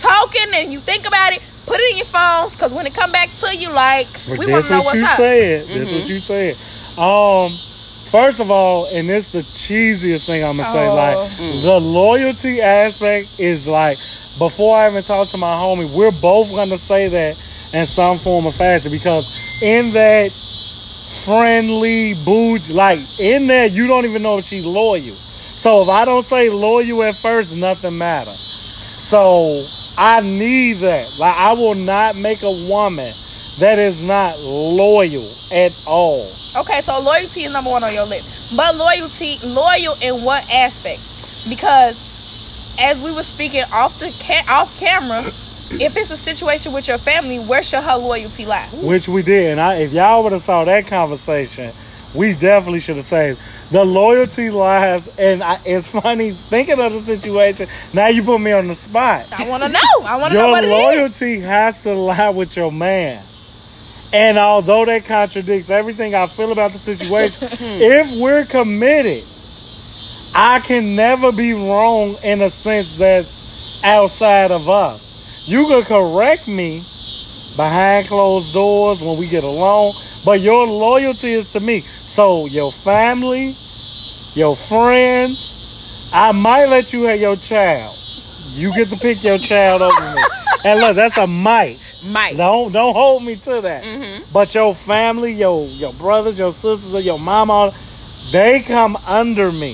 [SPEAKER 1] talking and you think about it, put it in your phones because when it come back to you, like we want to know what's
[SPEAKER 2] you
[SPEAKER 1] up.
[SPEAKER 2] Said. Mm-hmm. That's what you said. Um First of all, and this the cheesiest thing I'm gonna say, oh. like mm. the loyalty aspect is like before I even talk to my homie, we're both gonna say that in some form of fashion because in that friendly boot, like in there, you don't even know if she's loyal. So if I don't say loyal at first, nothing matter. So I need that. Like I will not make a woman that is not loyal at all.
[SPEAKER 1] Okay, so loyalty is number one on your list. But loyalty, loyal in what aspects? Because as we were speaking off the ca- off camera, (coughs) if it's a situation with your family, where should her loyalty lie?
[SPEAKER 2] Which we did, and I, if y'all would have saw that conversation, we definitely should have said the loyalty lies. And I, it's funny thinking of the situation. Now you put me on the spot.
[SPEAKER 1] I want to know. I want to know what
[SPEAKER 2] Your loyalty has to lie with your man. And although that contradicts everything I feel about the situation, (laughs) if we're committed, I can never be wrong in a sense that's outside of us. You can correct me behind closed doors when we get along, but your loyalty is to me. So your family, your friends, I might let you have your child. You get to pick your child over me. (laughs) And look, that's a might.
[SPEAKER 3] Might.
[SPEAKER 2] Don't don't hold me to that. Mm-hmm. But your family, your your brothers, your sisters, or your mama, they come under me.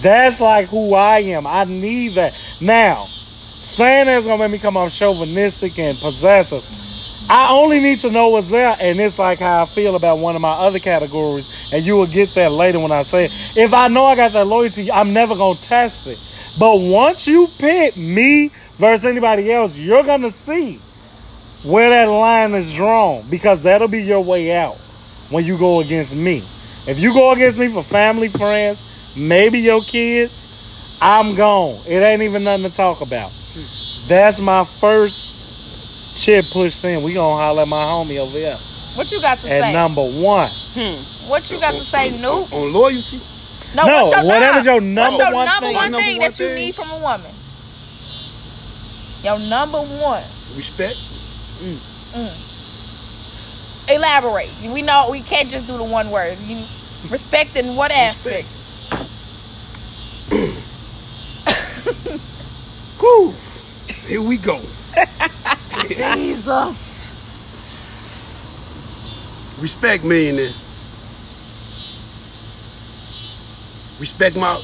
[SPEAKER 2] That's like who I am. I need that. Now, saying that's gonna make me come off chauvinistic and possessive. I only need to know what's there, and it's like how I feel about one of my other categories, and you will get that later when I say it. If I know I got that loyalty, I'm never gonna test it. But once you pick me versus anybody else, you're to see where that line is drawn because that'll be your way out when you go against me. If you go against me for family, friends, maybe your kids, I'm gone. It ain't even nothing to talk about. That's my first chip pushed in. We gonna holler at my homie over here.
[SPEAKER 1] What you got to say?
[SPEAKER 2] at
[SPEAKER 1] say?
[SPEAKER 2] number one.
[SPEAKER 1] Hmm. What you got to say, Nope?
[SPEAKER 4] On loyalty?
[SPEAKER 1] No,
[SPEAKER 2] no
[SPEAKER 1] what's your
[SPEAKER 2] whatever's your number
[SPEAKER 1] what's your
[SPEAKER 2] one
[SPEAKER 1] number
[SPEAKER 2] thing?
[SPEAKER 1] one thing
[SPEAKER 4] number
[SPEAKER 1] that you need from a woman? Your number one.
[SPEAKER 4] Respect.
[SPEAKER 1] Mm. Mm. Elaborate. We know we can't just do the one word. You respect in what aspects? (clears throat) (laughs)
[SPEAKER 4] Whew. Here we go. (laughs)
[SPEAKER 1] Jesus.
[SPEAKER 4] respect me, meaning. Respect my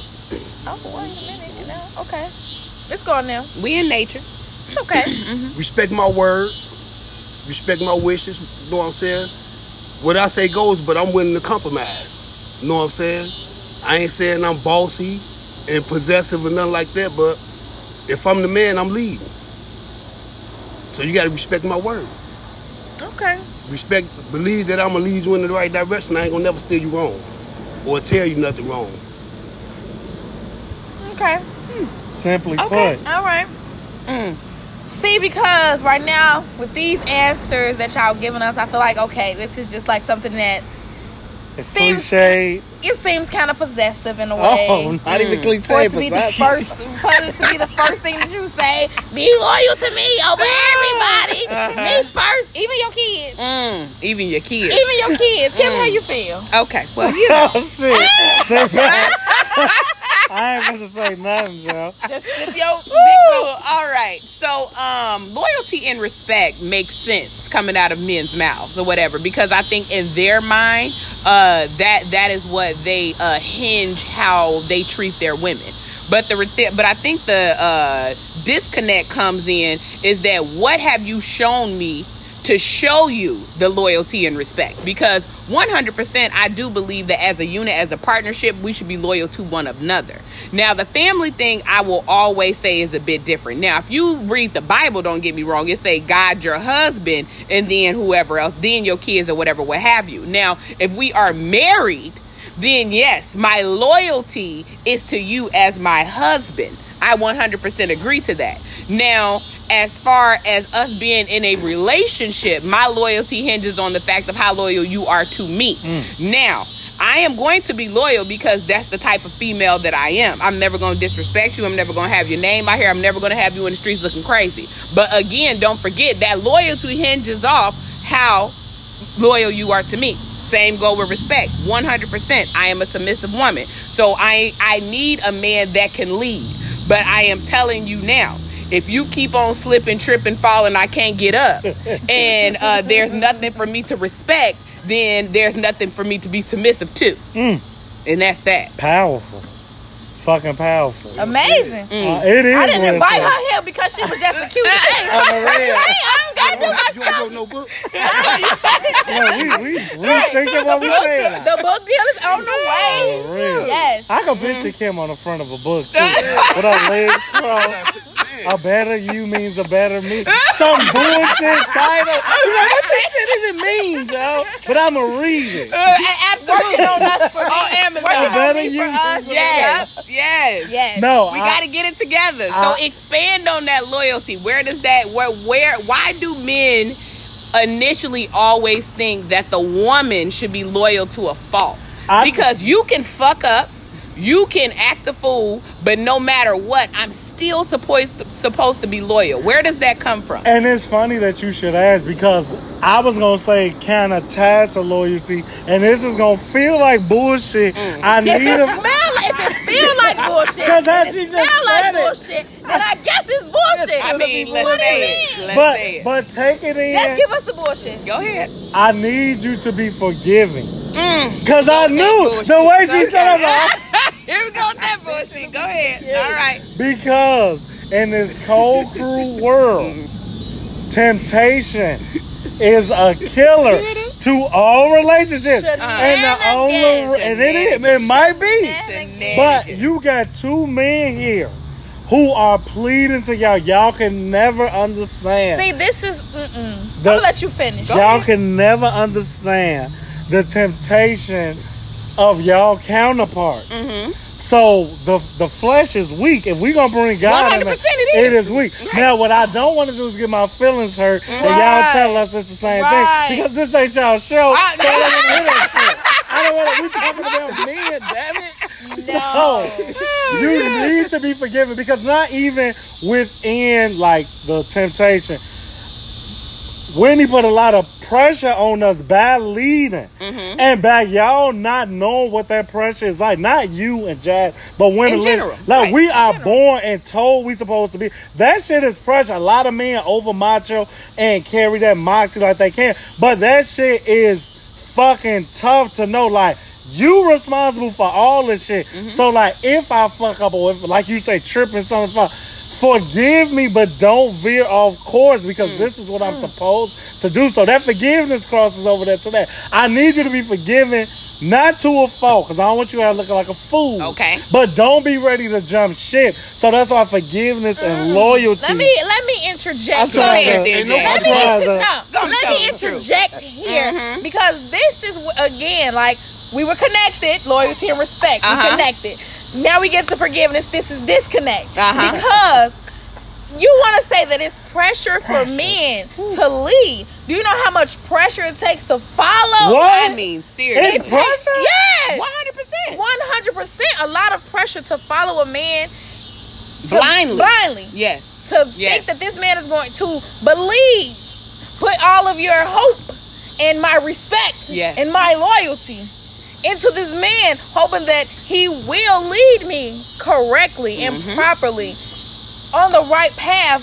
[SPEAKER 1] Oh, wait a minute. You know? Okay. Let's go on now.
[SPEAKER 3] We in nature.
[SPEAKER 1] It's okay. (clears throat) Mm-hmm.
[SPEAKER 4] respect my word, respect my wishes. You know what I'm saying? What I say goes, but I'm willing to compromise. You know what I'm saying? I ain't saying I'm bossy and possessive or nothing like that, but if I'm the man, I'm leading. So you gotta respect my word.
[SPEAKER 1] okay.
[SPEAKER 4] Respect, believe that I'm gonna lead you in the right direction. I ain't gonna never steer you wrong or tell you nothing wrong.
[SPEAKER 1] Okay.
[SPEAKER 2] Simply
[SPEAKER 3] Okay.
[SPEAKER 2] put.
[SPEAKER 1] All right.
[SPEAKER 3] Mm.
[SPEAKER 1] See, because right now with these answers that y'all giving us, I feel like okay, this is just like something that
[SPEAKER 2] It's
[SPEAKER 1] Seems-
[SPEAKER 2] cliche.
[SPEAKER 1] it seems kind of possessive in a way.
[SPEAKER 2] Oh, not even hmm.
[SPEAKER 1] for
[SPEAKER 2] cliche,
[SPEAKER 1] it to be the first, for it to be the first thing that you say, be loyal to me over everybody. (laughs) Uh-huh. Me first, even your kids,
[SPEAKER 3] Mm, even your kids.
[SPEAKER 1] even your kids. Kim, how you mm. feel?
[SPEAKER 3] Okay. Well, you know. (laughs)
[SPEAKER 2] Oh shit! (laughs) I ain't gonna say nothing, Joe.
[SPEAKER 1] Just sip your big!
[SPEAKER 3] All right. So, um, loyalty and respect makes sense coming out of men's mouths or whatever because I think in their mind, uh, that that is what they uh, hinge how they treat their women. But the but I think the uh, disconnect comes in is that what have you shown me to show you the loyalty and respect because 100% I do believe that as a unit as a partnership we should be loyal to one another. Now the family thing I will always say is a bit different. Now if you read the Bible don't get me wrong it say God your husband and then whoever else then your kids or whatever what have you. Now if we are married then yes, my loyalty is to you as my husband. I 100% agree to that. Now, as far as us being in a relationship, my loyalty hinges on the fact of how loyal you are to me. Mm. Now, I am going to be loyal because that's the type of female that I am. I'm never going to disrespect you. I'm never going to have your name out here. I'm never going to have you in the streets looking crazy. But again, don't forget that loyalty hinges off how loyal you are to me. Same go with respect. 100%. I am a submissive woman. So I I need a man that can lead. But I am telling you now, if you keep on slipping, tripping, falling, I can't get up. (laughs) and uh, there's nothing for me to respect, then there's nothing for me to be submissive to.
[SPEAKER 2] Mm.
[SPEAKER 3] And that's that.
[SPEAKER 2] Powerful, fucking powerful.
[SPEAKER 1] Amazing.
[SPEAKER 2] Uh, it is.
[SPEAKER 1] I didn't invite
[SPEAKER 2] says.
[SPEAKER 1] her here because she was just a cute face. (laughs)
[SPEAKER 2] I'm a red.
[SPEAKER 1] Hey, I don't gotta do my
[SPEAKER 4] You don't wrote no book? (laughs)
[SPEAKER 2] Yeah, we we we thinking what we
[SPEAKER 1] book,
[SPEAKER 2] saying.
[SPEAKER 1] the book deal is on the way.
[SPEAKER 2] For.
[SPEAKER 1] Yes.
[SPEAKER 2] I can picture Kim on the front of a book too, with her legs crossed. A better you means a better me. Some bullshit title. You know what this shit even means, yo? But I'ma read it.
[SPEAKER 1] Uh, Working on us for
[SPEAKER 3] On
[SPEAKER 1] me.
[SPEAKER 3] Amazon.
[SPEAKER 1] Working on
[SPEAKER 2] Better
[SPEAKER 1] me for
[SPEAKER 2] you
[SPEAKER 1] us.
[SPEAKER 2] think
[SPEAKER 3] Yes. Yes.
[SPEAKER 1] Yes.
[SPEAKER 2] No,
[SPEAKER 3] We
[SPEAKER 2] I-
[SPEAKER 3] got to get it together. So
[SPEAKER 2] I-
[SPEAKER 3] expand on that loyalty. Where does that where where why do men initially always think that the woman should be loyal to a fault?
[SPEAKER 2] I-
[SPEAKER 3] because you can fuck up, you can act a fool, but no matter what, I'm still supposed to, supposed to be loyal. Where does that come from?
[SPEAKER 2] And it's funny that you should ask because I was gonna say kind of tied to loyalty, and this is gonna feel like bullshit. I
[SPEAKER 1] If
[SPEAKER 2] need
[SPEAKER 1] it
[SPEAKER 2] a.
[SPEAKER 1] smell if it feel like bullshit, (laughs)
[SPEAKER 2] 'Cause how
[SPEAKER 1] and
[SPEAKER 2] she just
[SPEAKER 1] smell like
[SPEAKER 2] said it.
[SPEAKER 1] bullshit, then I guess it's bullshit.
[SPEAKER 3] I mean, let's
[SPEAKER 1] what do
[SPEAKER 3] say
[SPEAKER 1] you
[SPEAKER 3] it.
[SPEAKER 1] mean?
[SPEAKER 3] Let's
[SPEAKER 2] But
[SPEAKER 3] say it.
[SPEAKER 2] but take it
[SPEAKER 1] Just
[SPEAKER 2] in.
[SPEAKER 1] give us the bullshit.
[SPEAKER 3] Go ahead.
[SPEAKER 2] I need you to be forgiving.
[SPEAKER 3] Mm.
[SPEAKER 2] Cause I knew
[SPEAKER 3] bullshit.
[SPEAKER 2] the way she
[SPEAKER 3] Okay.
[SPEAKER 2] said it. Like, (laughs)
[SPEAKER 3] Here we go with that bullshit. Go ahead. All right.
[SPEAKER 2] Because in this cold, cruel world, temptation is a killer to all relationships. And the only and it, is, it might be. But you got two men here who are pleading to y'all. Y'all can never understand.
[SPEAKER 1] See, this is. Mm-mm. I'm
[SPEAKER 2] The-
[SPEAKER 1] gonna let you finish.
[SPEAKER 2] y'all can never understand the temptation of y'all counterparts.
[SPEAKER 3] Mm-hmm.
[SPEAKER 2] So the the flesh is weak. If we're gonna bring God in
[SPEAKER 3] 100%
[SPEAKER 2] it,
[SPEAKER 3] it
[SPEAKER 2] it
[SPEAKER 3] is.
[SPEAKER 2] is weak.
[SPEAKER 3] Right.
[SPEAKER 2] Now, what I don't want to do is get my feelings hurt, and y'all tell us it's the same
[SPEAKER 1] Right.
[SPEAKER 2] thing because this ain't y'all show.
[SPEAKER 3] I-
[SPEAKER 2] so I don't want to hear. I don't want to. We talking about men, damn it. So you need to be forgiven because not even within like the temptation. Wendy put a lot of pressure on us by leading
[SPEAKER 3] Mm-hmm.
[SPEAKER 2] and by y'all not knowing what that pressure is like. Not you and Jazz, but women.
[SPEAKER 3] In general,
[SPEAKER 2] like
[SPEAKER 3] right,
[SPEAKER 2] we
[SPEAKER 3] in
[SPEAKER 2] are
[SPEAKER 3] general.
[SPEAKER 2] born and told we supposed to be. That shit is pressure. A lot of men over macho and carry that moxie like they can, but that shit is fucking tough to know. Like you responsible for all this shit.
[SPEAKER 3] Mm-hmm.
[SPEAKER 2] So like if I fuck up or if like you say tripping something, fuck, forgive me, but don't veer off course because
[SPEAKER 3] Mm.
[SPEAKER 2] this is what I'm supposed to do. So that forgiveness crosses over there to that. I need you to be forgiven. Not to a fault, because I don't want you out looking like a fool.
[SPEAKER 3] Okay.
[SPEAKER 2] But don't be ready to jump ship. So that's why forgiveness and loyalty.
[SPEAKER 1] Mm. Let me let me interject.
[SPEAKER 2] I'm
[SPEAKER 3] Go ahead,
[SPEAKER 2] to-
[SPEAKER 3] then,
[SPEAKER 4] no-
[SPEAKER 1] Let me, inter- no,
[SPEAKER 3] Go
[SPEAKER 1] let me interject here
[SPEAKER 3] Mhm.
[SPEAKER 1] because this is again like we were connected, loyalty and respect.
[SPEAKER 3] Uh-huh.
[SPEAKER 1] We connected. Now we get to forgiveness. This is disconnect
[SPEAKER 3] Uh-huh.
[SPEAKER 1] because you want to say that it's pressure for men to lead. Do you know how much pressure it takes to follow?
[SPEAKER 2] What?
[SPEAKER 3] I mean, seriously.
[SPEAKER 2] It's pressure?
[SPEAKER 1] Yes.
[SPEAKER 3] 100%.
[SPEAKER 1] One hundred percent. A lot of pressure to follow a man
[SPEAKER 3] Blindly.
[SPEAKER 1] Blindly
[SPEAKER 3] Yes.
[SPEAKER 1] to
[SPEAKER 3] Yes.
[SPEAKER 1] think that this man is going to believe, put all of your hope and my respect
[SPEAKER 3] Yes.
[SPEAKER 1] and my loyalty into this man, hoping that he will lead me correctly and
[SPEAKER 3] Mm-hmm.
[SPEAKER 1] properly on the right path.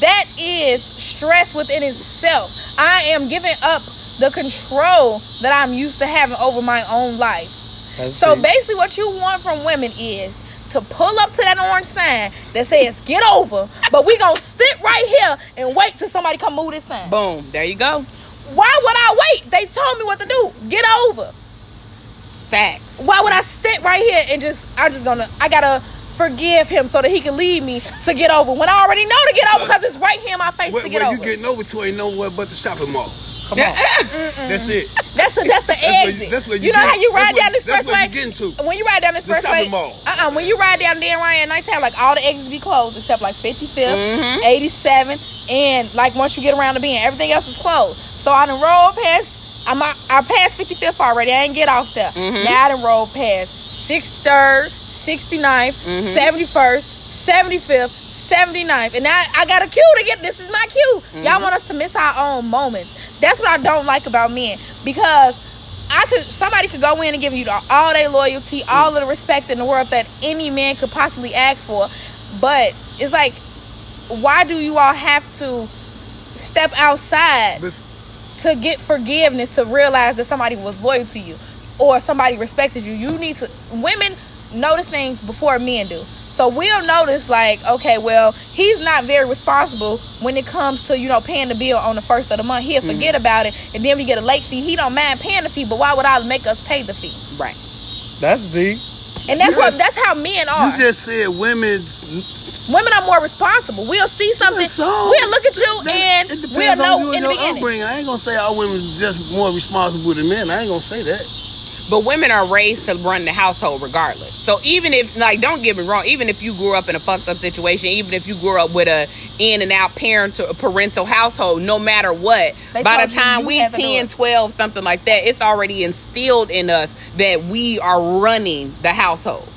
[SPEAKER 1] That is stress within itself. I am giving up the control that I'm used to having over my own life.
[SPEAKER 2] That's
[SPEAKER 1] So basically, what you want from women is to pull up to that orange sign that says "Get over," but we gonna sit right here and wait till somebody come move this sign.
[SPEAKER 3] Boom. There you go.
[SPEAKER 1] Why would I wait? They told me what to do. Get over.
[SPEAKER 3] Facts.
[SPEAKER 1] Why would I sit right here and just? I'm just gonna. I gotta forgive him so that he can lead me to get over when I already know to get over because it's right here in my face
[SPEAKER 4] Where,
[SPEAKER 1] to get
[SPEAKER 4] where you getting over to ain't nowhere but the shopping mall.
[SPEAKER 2] Come on. (laughs)
[SPEAKER 4] That's it.
[SPEAKER 1] That's a, that's the
[SPEAKER 4] That's where you-
[SPEAKER 1] exit.
[SPEAKER 4] that's where
[SPEAKER 1] you,
[SPEAKER 4] you
[SPEAKER 1] know
[SPEAKER 4] get-
[SPEAKER 1] how you ride
[SPEAKER 4] where-
[SPEAKER 1] down this
[SPEAKER 4] that's where
[SPEAKER 1] expressway?
[SPEAKER 4] you getting to.
[SPEAKER 1] When you ride down this
[SPEAKER 4] The
[SPEAKER 1] expressway,
[SPEAKER 4] shopping mall.
[SPEAKER 1] uh-uh, when you ride down Dan Ryan at nighttime, like all the exits be closed except like 55th,
[SPEAKER 3] Mhm.
[SPEAKER 1] 87, and like once you get around the bend, everything else is closed. So I done rolled past, I'm I passed 55th already. I ain't get off there.
[SPEAKER 3] Mhm.
[SPEAKER 1] Now I done rolled past 63rd, 69th,
[SPEAKER 3] Mhm.
[SPEAKER 1] 71st, 75th, 79th. And now I got a cue to get this is my cue. Y'all want us to miss our own moments. That's what I don't like about men because I could somebody could go in and give you the, all their loyalty, all of the respect in the world that any man could possibly ask for. But it's like, why do you all have to step outside
[SPEAKER 4] But
[SPEAKER 1] to get forgiveness to realize that somebody was loyal to you or somebody respected you? You need to women notice things before men do. So we'll notice like, okay, well, he's not very responsible when it comes to, you know, paying the bill on the first of the month. He'll mm-hmm. forget about it and then we get a late fee. He don't mind paying the fee, but why would I make us pay the fee?
[SPEAKER 3] Right.
[SPEAKER 2] That's deep.
[SPEAKER 1] And that's
[SPEAKER 4] You
[SPEAKER 1] what
[SPEAKER 4] just-
[SPEAKER 1] that's how men are.
[SPEAKER 4] you just said women's.
[SPEAKER 1] Women are more responsible. We'll see something.
[SPEAKER 4] So,
[SPEAKER 1] we'll look at you
[SPEAKER 4] that-
[SPEAKER 1] and we'll
[SPEAKER 4] on
[SPEAKER 1] know
[SPEAKER 4] you and
[SPEAKER 1] in the
[SPEAKER 4] your
[SPEAKER 1] beginning.
[SPEAKER 4] upbringing. I ain't gonna say all women just more responsible than men. I ain't gonna say that.
[SPEAKER 3] But women are raised to run the household regardless. So even if, like, don't get me wrong, even if you grew up in a fucked up situation, even if you grew up with a in and out parental parental household, no matter what,
[SPEAKER 1] They
[SPEAKER 3] by the time we
[SPEAKER 1] had to
[SPEAKER 3] 10, 12, something like that, it's already instilled in us that we are running the household.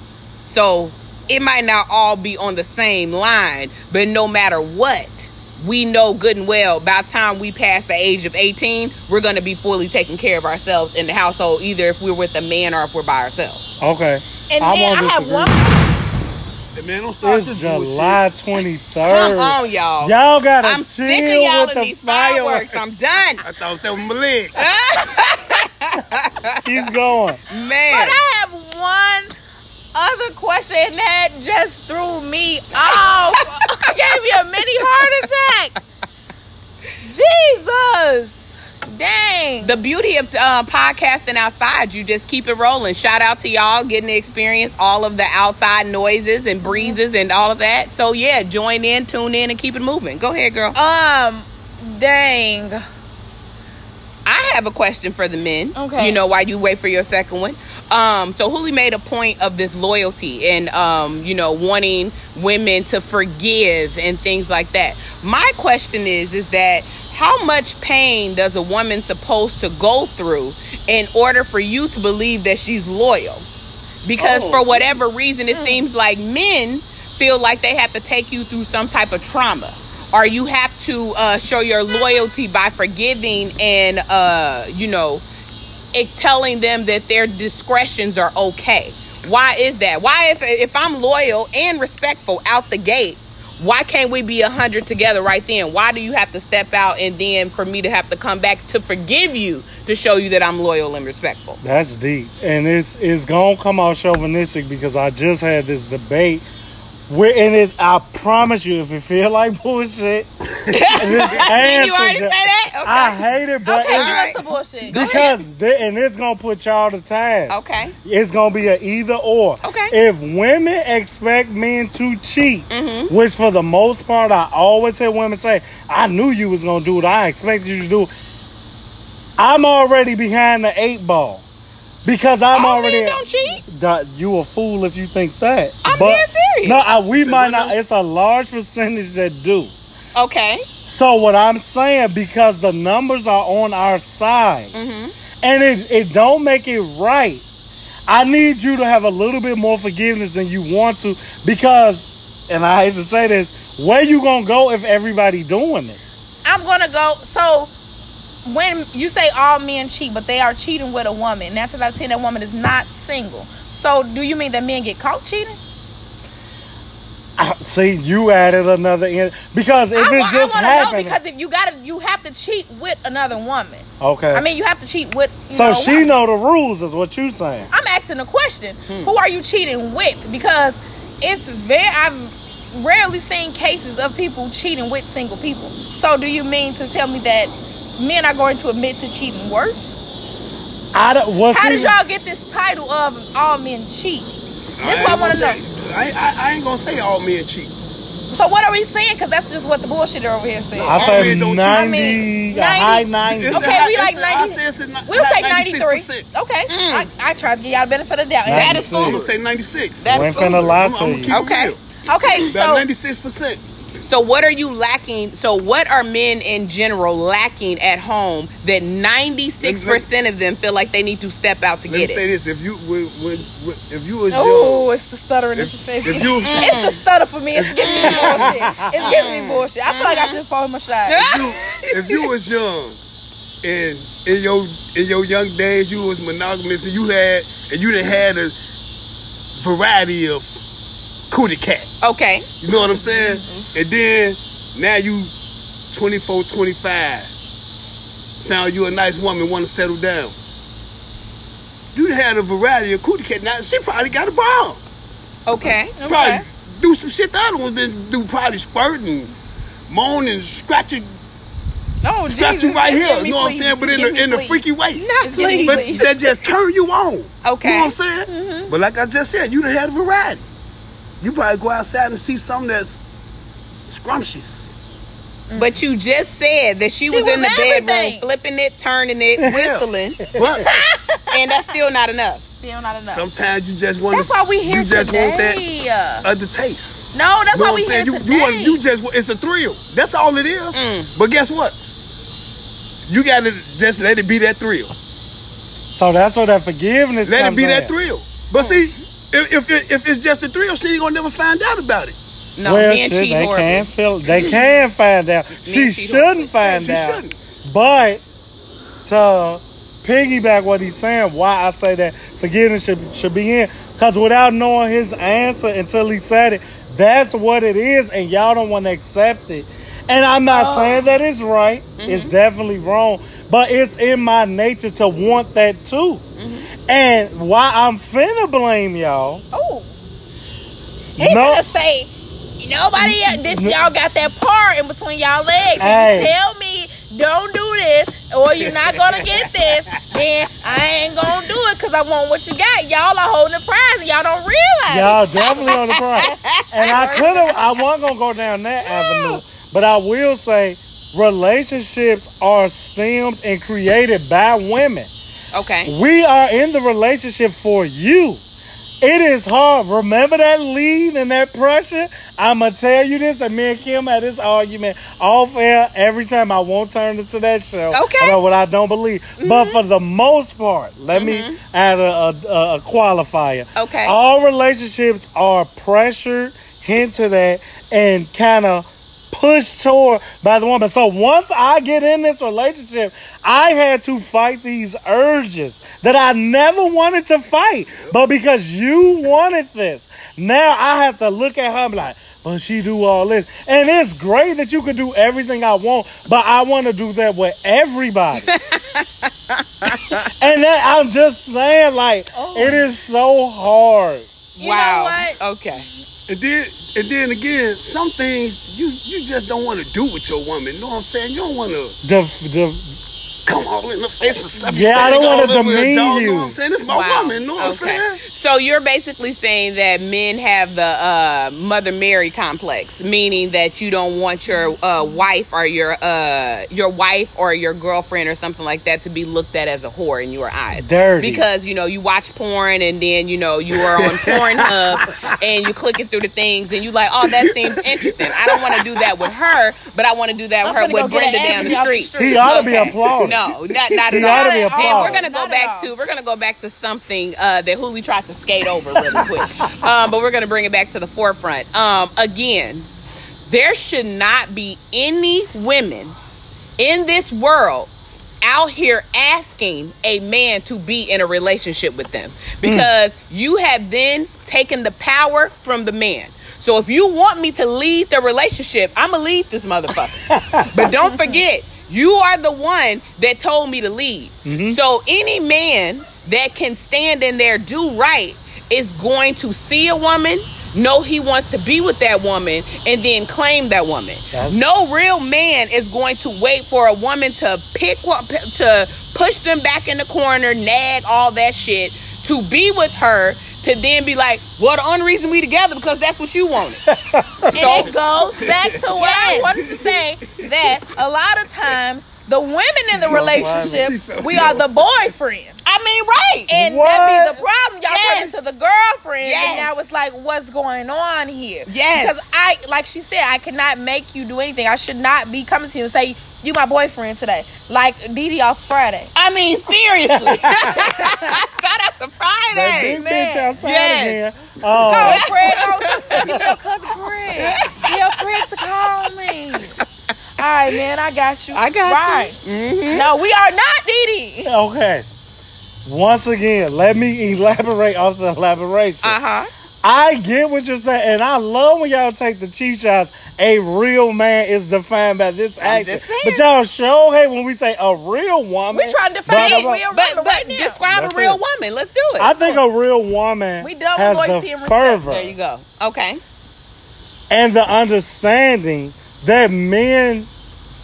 [SPEAKER 3] So it might not all be on the same line, but no matter what, we know good and well by the time we pass the age of 18, we're going to be fully taking care of ourselves in the household, either if we're with a man or if we're by ourselves.
[SPEAKER 2] Okay.
[SPEAKER 1] And
[SPEAKER 2] I
[SPEAKER 1] then I have one
[SPEAKER 4] Hey, man, don't start
[SPEAKER 2] It's
[SPEAKER 4] this
[SPEAKER 2] July
[SPEAKER 3] Come
[SPEAKER 2] 23rd.
[SPEAKER 3] on, y'all.
[SPEAKER 2] Y'all gotta
[SPEAKER 3] I'm
[SPEAKER 2] chill
[SPEAKER 3] sick of y'all
[SPEAKER 2] with
[SPEAKER 3] and
[SPEAKER 2] the
[SPEAKER 3] these fireworks.
[SPEAKER 2] fireworks.
[SPEAKER 3] I'm done.
[SPEAKER 4] I thought that was my leg. (laughs)
[SPEAKER 2] Keep going.
[SPEAKER 3] Man.
[SPEAKER 1] But I have one other question that just threw me off. gave me a mini heart attack. Jesus. Dang.
[SPEAKER 3] the beauty of uh, podcasting outside, you just keep it rolling. Shout out to y'all getting to experience all of the outside noises and breezes and all of that. So yeah, join in, tune in, and keep it moving. Go ahead, girl.
[SPEAKER 1] um, dang.
[SPEAKER 3] I have a question for the men.
[SPEAKER 1] Okay.
[SPEAKER 3] You know why you wait for your second one. Um, so Huli made a point of this loyalty and um, you know, wanting women to forgive and things like that. My question is, is that how much pain does a woman supposed to go through in order for you to believe that she's loyal? Because
[SPEAKER 4] Oh.
[SPEAKER 3] for whatever reason, it seems like men feel like they have to take you through some type of trauma or you have to uh, show your loyalty by forgiving and uh, you know telling them that their discretions are okay why is that why if if i'm loyal and respectful out the gate why can't we be a hundred together right then why do you have to step out and then for me to have to come back to forgive you to show you that I'm loyal and respectful.
[SPEAKER 2] That's deep, and it's it's gonna come out chauvinistic because I just had this debate. Where in it, I promise you, if it feel like bullshit, (laughs) this
[SPEAKER 3] Did you already say that? Okay.
[SPEAKER 2] I hate it, but
[SPEAKER 1] Okay,
[SPEAKER 2] it's,
[SPEAKER 1] give the bullshit. Go
[SPEAKER 2] because th- and it's gonna put y'all to task.
[SPEAKER 3] okay.
[SPEAKER 2] It's gonna be a either or.
[SPEAKER 3] Okay.
[SPEAKER 2] If women expect men to cheat,
[SPEAKER 3] Mm-hmm.
[SPEAKER 2] which for the most part I always hear women say, "I knew you was gonna do it. I expected you to do." it." I'm already behind the eight ball because I'm
[SPEAKER 3] All
[SPEAKER 2] already.
[SPEAKER 3] men don't cheat.
[SPEAKER 2] That- you a fool if you think that.
[SPEAKER 3] I'm being serious.
[SPEAKER 2] No, I, we
[SPEAKER 4] Say
[SPEAKER 2] might not.
[SPEAKER 4] now?
[SPEAKER 2] It's a large percentage that do.
[SPEAKER 3] Okay.
[SPEAKER 2] So what I'm saying, because the numbers are on our side,
[SPEAKER 3] Mm-hmm.
[SPEAKER 2] and it, it don't make it right. I need you to have a little bit more forgiveness than you want to, because, and I hate to say this, where you gonna go if everybody doing it?
[SPEAKER 1] I'm gonna go. So when you say all men cheat, but they are cheating with a woman, nine times out of ten, that woman is not single. So do you mean that men get caught cheating?
[SPEAKER 2] I- See, you added another in because if
[SPEAKER 1] I,
[SPEAKER 2] it's
[SPEAKER 1] wa- I
[SPEAKER 2] just
[SPEAKER 1] want to know because if you gotta, you have to cheat with another woman.
[SPEAKER 2] okay.
[SPEAKER 1] I mean, you have to cheat with. You
[SPEAKER 2] so
[SPEAKER 1] know,
[SPEAKER 2] she
[SPEAKER 1] woman.
[SPEAKER 2] know the rules, is what you saying?
[SPEAKER 1] I'm asking a question.
[SPEAKER 2] Hmm.
[SPEAKER 1] Who are you cheating with? Because it's very I've rarely seen cases of people cheating with single people. So do you mean to tell me that men are going to admit to cheating worse?
[SPEAKER 2] I don't. What's
[SPEAKER 1] How did y'all get this title of all men cheat? That's what I want to know.
[SPEAKER 4] I, I, I ain't gonna say all men cheat.
[SPEAKER 1] So what are we saying? Because that's just what the bullshitter over here said.
[SPEAKER 2] I
[SPEAKER 4] All
[SPEAKER 2] say
[SPEAKER 4] men
[SPEAKER 2] ninety,
[SPEAKER 1] I mean,
[SPEAKER 2] a high
[SPEAKER 1] 90.
[SPEAKER 2] ninety.
[SPEAKER 4] It's a
[SPEAKER 1] Okay,
[SPEAKER 4] high-
[SPEAKER 1] we
[SPEAKER 4] it's
[SPEAKER 1] like 90.
[SPEAKER 4] say it's
[SPEAKER 1] We'll say
[SPEAKER 4] high
[SPEAKER 1] 93. Okay.
[SPEAKER 3] Mm.
[SPEAKER 1] I, I tried to give y'all the benefit of the doubt.
[SPEAKER 3] That is
[SPEAKER 2] Ninety-six.
[SPEAKER 4] I'm gonna say 96.
[SPEAKER 3] That's
[SPEAKER 2] Ain't
[SPEAKER 3] food.
[SPEAKER 2] finna lie
[SPEAKER 4] I'm, I'm gonna
[SPEAKER 2] you.
[SPEAKER 4] keep
[SPEAKER 3] Okay.
[SPEAKER 4] it real.
[SPEAKER 1] okay,
[SPEAKER 4] About
[SPEAKER 1] so
[SPEAKER 4] 96%.
[SPEAKER 3] So what are you lacking? So what are men in general lacking at home that 96% of them feel like they need to step out to
[SPEAKER 4] get me?
[SPEAKER 3] Let
[SPEAKER 4] me
[SPEAKER 3] say
[SPEAKER 4] this: if you when, when, when if you was
[SPEAKER 1] oh,
[SPEAKER 4] young.
[SPEAKER 1] Oh, it's the stuttering.
[SPEAKER 4] If-
[SPEAKER 1] It's, it's,
[SPEAKER 4] if you- (laughs)
[SPEAKER 1] it's the stutter for me. It's giving me bullshit. It's giving me bullshit. I feel like I should just pour him a shot. (laughs)
[SPEAKER 4] if you if you was young and in your in your young days you was monogamous and you had and you done had a variety of cootie cat.
[SPEAKER 3] Okay.
[SPEAKER 4] You know what I'm saying? And then now you 24, 25. Found you a nice woman, want to settle down. You had a variety of cootie cat. Now she probably got a bomb.
[SPEAKER 3] Okay.
[SPEAKER 4] Probably do some shit the other ones didn't do. Probably squirt and moan and scratch it,
[SPEAKER 1] Oh,
[SPEAKER 4] scratch
[SPEAKER 1] Jesus.
[SPEAKER 4] you right here. You know what I'm saying? But in
[SPEAKER 1] Give
[SPEAKER 4] the in the freaky way.
[SPEAKER 1] Give me
[SPEAKER 4] But that just turn you on.
[SPEAKER 3] Okay.
[SPEAKER 4] You know what I'm saying? But like I just said, you done had a variety. You probably go outside and see something that's scrumptious.
[SPEAKER 3] But you just said that she,
[SPEAKER 1] She
[SPEAKER 3] was,
[SPEAKER 1] was
[SPEAKER 3] in the bedroom flipping it, turning it, whistling,
[SPEAKER 4] But (laughs)
[SPEAKER 3] and that's still not enough.
[SPEAKER 1] Still not enough.
[SPEAKER 4] sometimes you just want
[SPEAKER 1] That's
[SPEAKER 4] to.
[SPEAKER 1] why we here
[SPEAKER 4] You just
[SPEAKER 1] today.
[SPEAKER 4] want that other taste.
[SPEAKER 1] No, that's
[SPEAKER 4] You know
[SPEAKER 1] why
[SPEAKER 4] what
[SPEAKER 1] we
[SPEAKER 4] I'm
[SPEAKER 1] here
[SPEAKER 4] You,
[SPEAKER 1] today.
[SPEAKER 4] you, want, you just it's a thrill. That's all it is.
[SPEAKER 3] Mm.
[SPEAKER 4] But guess what? You gotta just let it be that thrill.
[SPEAKER 2] So that's what that forgiveness.
[SPEAKER 4] Let it be
[SPEAKER 2] in.
[SPEAKER 4] that thrill. But see, if if, it, if it's just a thrill, she ain't gonna never find out about it.
[SPEAKER 3] No,
[SPEAKER 2] well,
[SPEAKER 3] men
[SPEAKER 2] shit,
[SPEAKER 3] cheat
[SPEAKER 2] they
[SPEAKER 3] horribly.
[SPEAKER 2] can feel. They can find out. she shouldn't
[SPEAKER 3] horribly.
[SPEAKER 2] find
[SPEAKER 4] she
[SPEAKER 2] out.
[SPEAKER 4] shouldn't.
[SPEAKER 2] But to piggyback what he's saying, why I say that forgiveness should should be in, because without knowing his answer until he said it, that's what it is, and y'all don't want to accept it. And I'm not
[SPEAKER 1] Oh.
[SPEAKER 2] saying that it's right.
[SPEAKER 1] Mm-hmm.
[SPEAKER 2] It's definitely wrong, but it's in my nature to want that too. And why I'm finna blame y'all?
[SPEAKER 1] Oh. He
[SPEAKER 2] No.
[SPEAKER 1] finna say, nobody, this y'all got that part in between y'all legs.
[SPEAKER 2] Hey.
[SPEAKER 1] You tell me don't do this or you're not gonna get this, then I ain't gonna do it because I want what you got. Y'all are holding the prize and y'all don't realize.
[SPEAKER 2] Y'all definitely on the prize. (laughs) And I could have, I wasn't gonna go down that avenue, but I will say, relationships are stemmed and created by women.
[SPEAKER 3] Okay.
[SPEAKER 2] We are in the relationship for you. It is hard. Remember that lead and that pressure? I'ma tell you this, and me and Kim had this argument off air every time I won't turn into that show.
[SPEAKER 3] Okay.
[SPEAKER 2] About what I don't believe. But mm-hmm. for the most part, let me mm-hmm. add a, a, a qualifier.
[SPEAKER 3] Okay.
[SPEAKER 2] All relationships are pressure, pressured to that and kind of pushed toward by the woman. So once I get in this relationship, I had to fight these urges that I never wanted to fight. But because you wanted this, Now I have to look at her and be like, but she do all this. And it's great that you can do everything I want, but I want to do that with everybody. (laughs) and that, I'm just saying, like,
[SPEAKER 1] Oh.
[SPEAKER 2] it is so hard.
[SPEAKER 1] You know
[SPEAKER 3] wow.
[SPEAKER 1] what?
[SPEAKER 3] Okay.
[SPEAKER 4] And then, and then again, some things you you just don't want to do with your woman. You know what I'm saying? You don't want to
[SPEAKER 2] The, the,
[SPEAKER 4] come all in the face and stuff.
[SPEAKER 2] Yeah, I don't
[SPEAKER 4] want
[SPEAKER 2] wanna demean
[SPEAKER 4] You
[SPEAKER 2] you.
[SPEAKER 4] know what I'm saying? It's my
[SPEAKER 3] Wow.
[SPEAKER 4] woman. You know what I'm
[SPEAKER 3] Okay.
[SPEAKER 4] saying?
[SPEAKER 3] So you're basically saying that men have the uh, Mother Mary complex, meaning that you don't want your uh, wife or your uh, your wife or your girlfriend or something like that to be looked at as a whore in your eyes.
[SPEAKER 2] Dirty.
[SPEAKER 3] Because you know you watch porn and then you know you are on (laughs) Pornhub and you clicking through the things and you like, oh that seems interesting. I don't want to do that with her, but I want to do that with
[SPEAKER 1] I'm
[SPEAKER 3] her with Brenda down the
[SPEAKER 1] Abby the
[SPEAKER 3] street.
[SPEAKER 1] street.
[SPEAKER 2] he ought to be
[SPEAKER 3] Okay.
[SPEAKER 2] applauded.
[SPEAKER 3] No, not, not at all.
[SPEAKER 2] to
[SPEAKER 3] And we're gonna go
[SPEAKER 1] Not
[SPEAKER 3] back to we're gonna go back to something uh, that Hooli tried to skate over really quick, (laughs) um, but we're gonna bring it back to the forefront. Um, again, there should not be any women in this world out here asking a man to be in a relationship with them because you have then taken the power from the man. So if you want me to lead the relationship, I'm gonna lead this motherfucker. (laughs) but don't forget, you are the one that told me to lead. Mm-hmm. So any man that can stand in there do right is going to see a woman, know he wants to be with that woman, and then claim that woman.
[SPEAKER 2] That's-
[SPEAKER 3] No real man is going to wait for a woman to pick what to push them back in the corner, nag all that shit, to be with her, to then be like, "Well, the only reason we together because that's what you wanted." (laughs)
[SPEAKER 1] And it goes back to what I wanted to say that a lot of times the women in the
[SPEAKER 2] She's
[SPEAKER 1] relationship,
[SPEAKER 4] so
[SPEAKER 1] we are the boyfriends.
[SPEAKER 3] I mean, right?
[SPEAKER 1] And
[SPEAKER 2] What?
[SPEAKER 1] that be the problem. Y'all
[SPEAKER 3] Yes.
[SPEAKER 1] turn into the girlfriend.
[SPEAKER 3] Yes.
[SPEAKER 1] And now it's like, what's going on here?
[SPEAKER 3] Yes.
[SPEAKER 1] Because I, like she said, I cannot make you do anything. I should not be coming to you and say, you my boyfriend today. Like Didi off Friday.
[SPEAKER 3] I mean, seriously. (laughs) Shout out to
[SPEAKER 2] That
[SPEAKER 3] Friday.
[SPEAKER 2] big
[SPEAKER 1] man.
[SPEAKER 2] bitch outside
[SPEAKER 3] Yes.
[SPEAKER 2] again.
[SPEAKER 1] Call
[SPEAKER 2] Oh,
[SPEAKER 1] Craig on. Give your cousin Craig. Tell Craig to call me. All right, man, I got you.
[SPEAKER 3] I got you.
[SPEAKER 1] right.
[SPEAKER 3] Mm-hmm.
[SPEAKER 1] No, we are not Didi.
[SPEAKER 2] okay. Once again, let me elaborate off the elaboration.
[SPEAKER 3] Uh huh.
[SPEAKER 2] I get what you're saying, and I love when y'all take the cheap shots. A real man is defined by this
[SPEAKER 3] I'm
[SPEAKER 2] action.
[SPEAKER 3] just.
[SPEAKER 2] But y'all show hate when we say a real woman.
[SPEAKER 1] We're trying to define
[SPEAKER 2] blah,
[SPEAKER 1] it.
[SPEAKER 2] blah,
[SPEAKER 1] We
[SPEAKER 2] blah.
[SPEAKER 1] are
[SPEAKER 3] But,
[SPEAKER 1] women
[SPEAKER 3] but
[SPEAKER 1] right now.
[SPEAKER 3] describe
[SPEAKER 2] That's
[SPEAKER 3] a real
[SPEAKER 2] it.
[SPEAKER 3] woman. Let's do it.
[SPEAKER 2] I think a real woman
[SPEAKER 1] We done with
[SPEAKER 2] has
[SPEAKER 1] loyalty
[SPEAKER 2] the
[SPEAKER 1] and respect.
[SPEAKER 2] fervor
[SPEAKER 3] there you go. Okay.
[SPEAKER 2] and the understanding that men,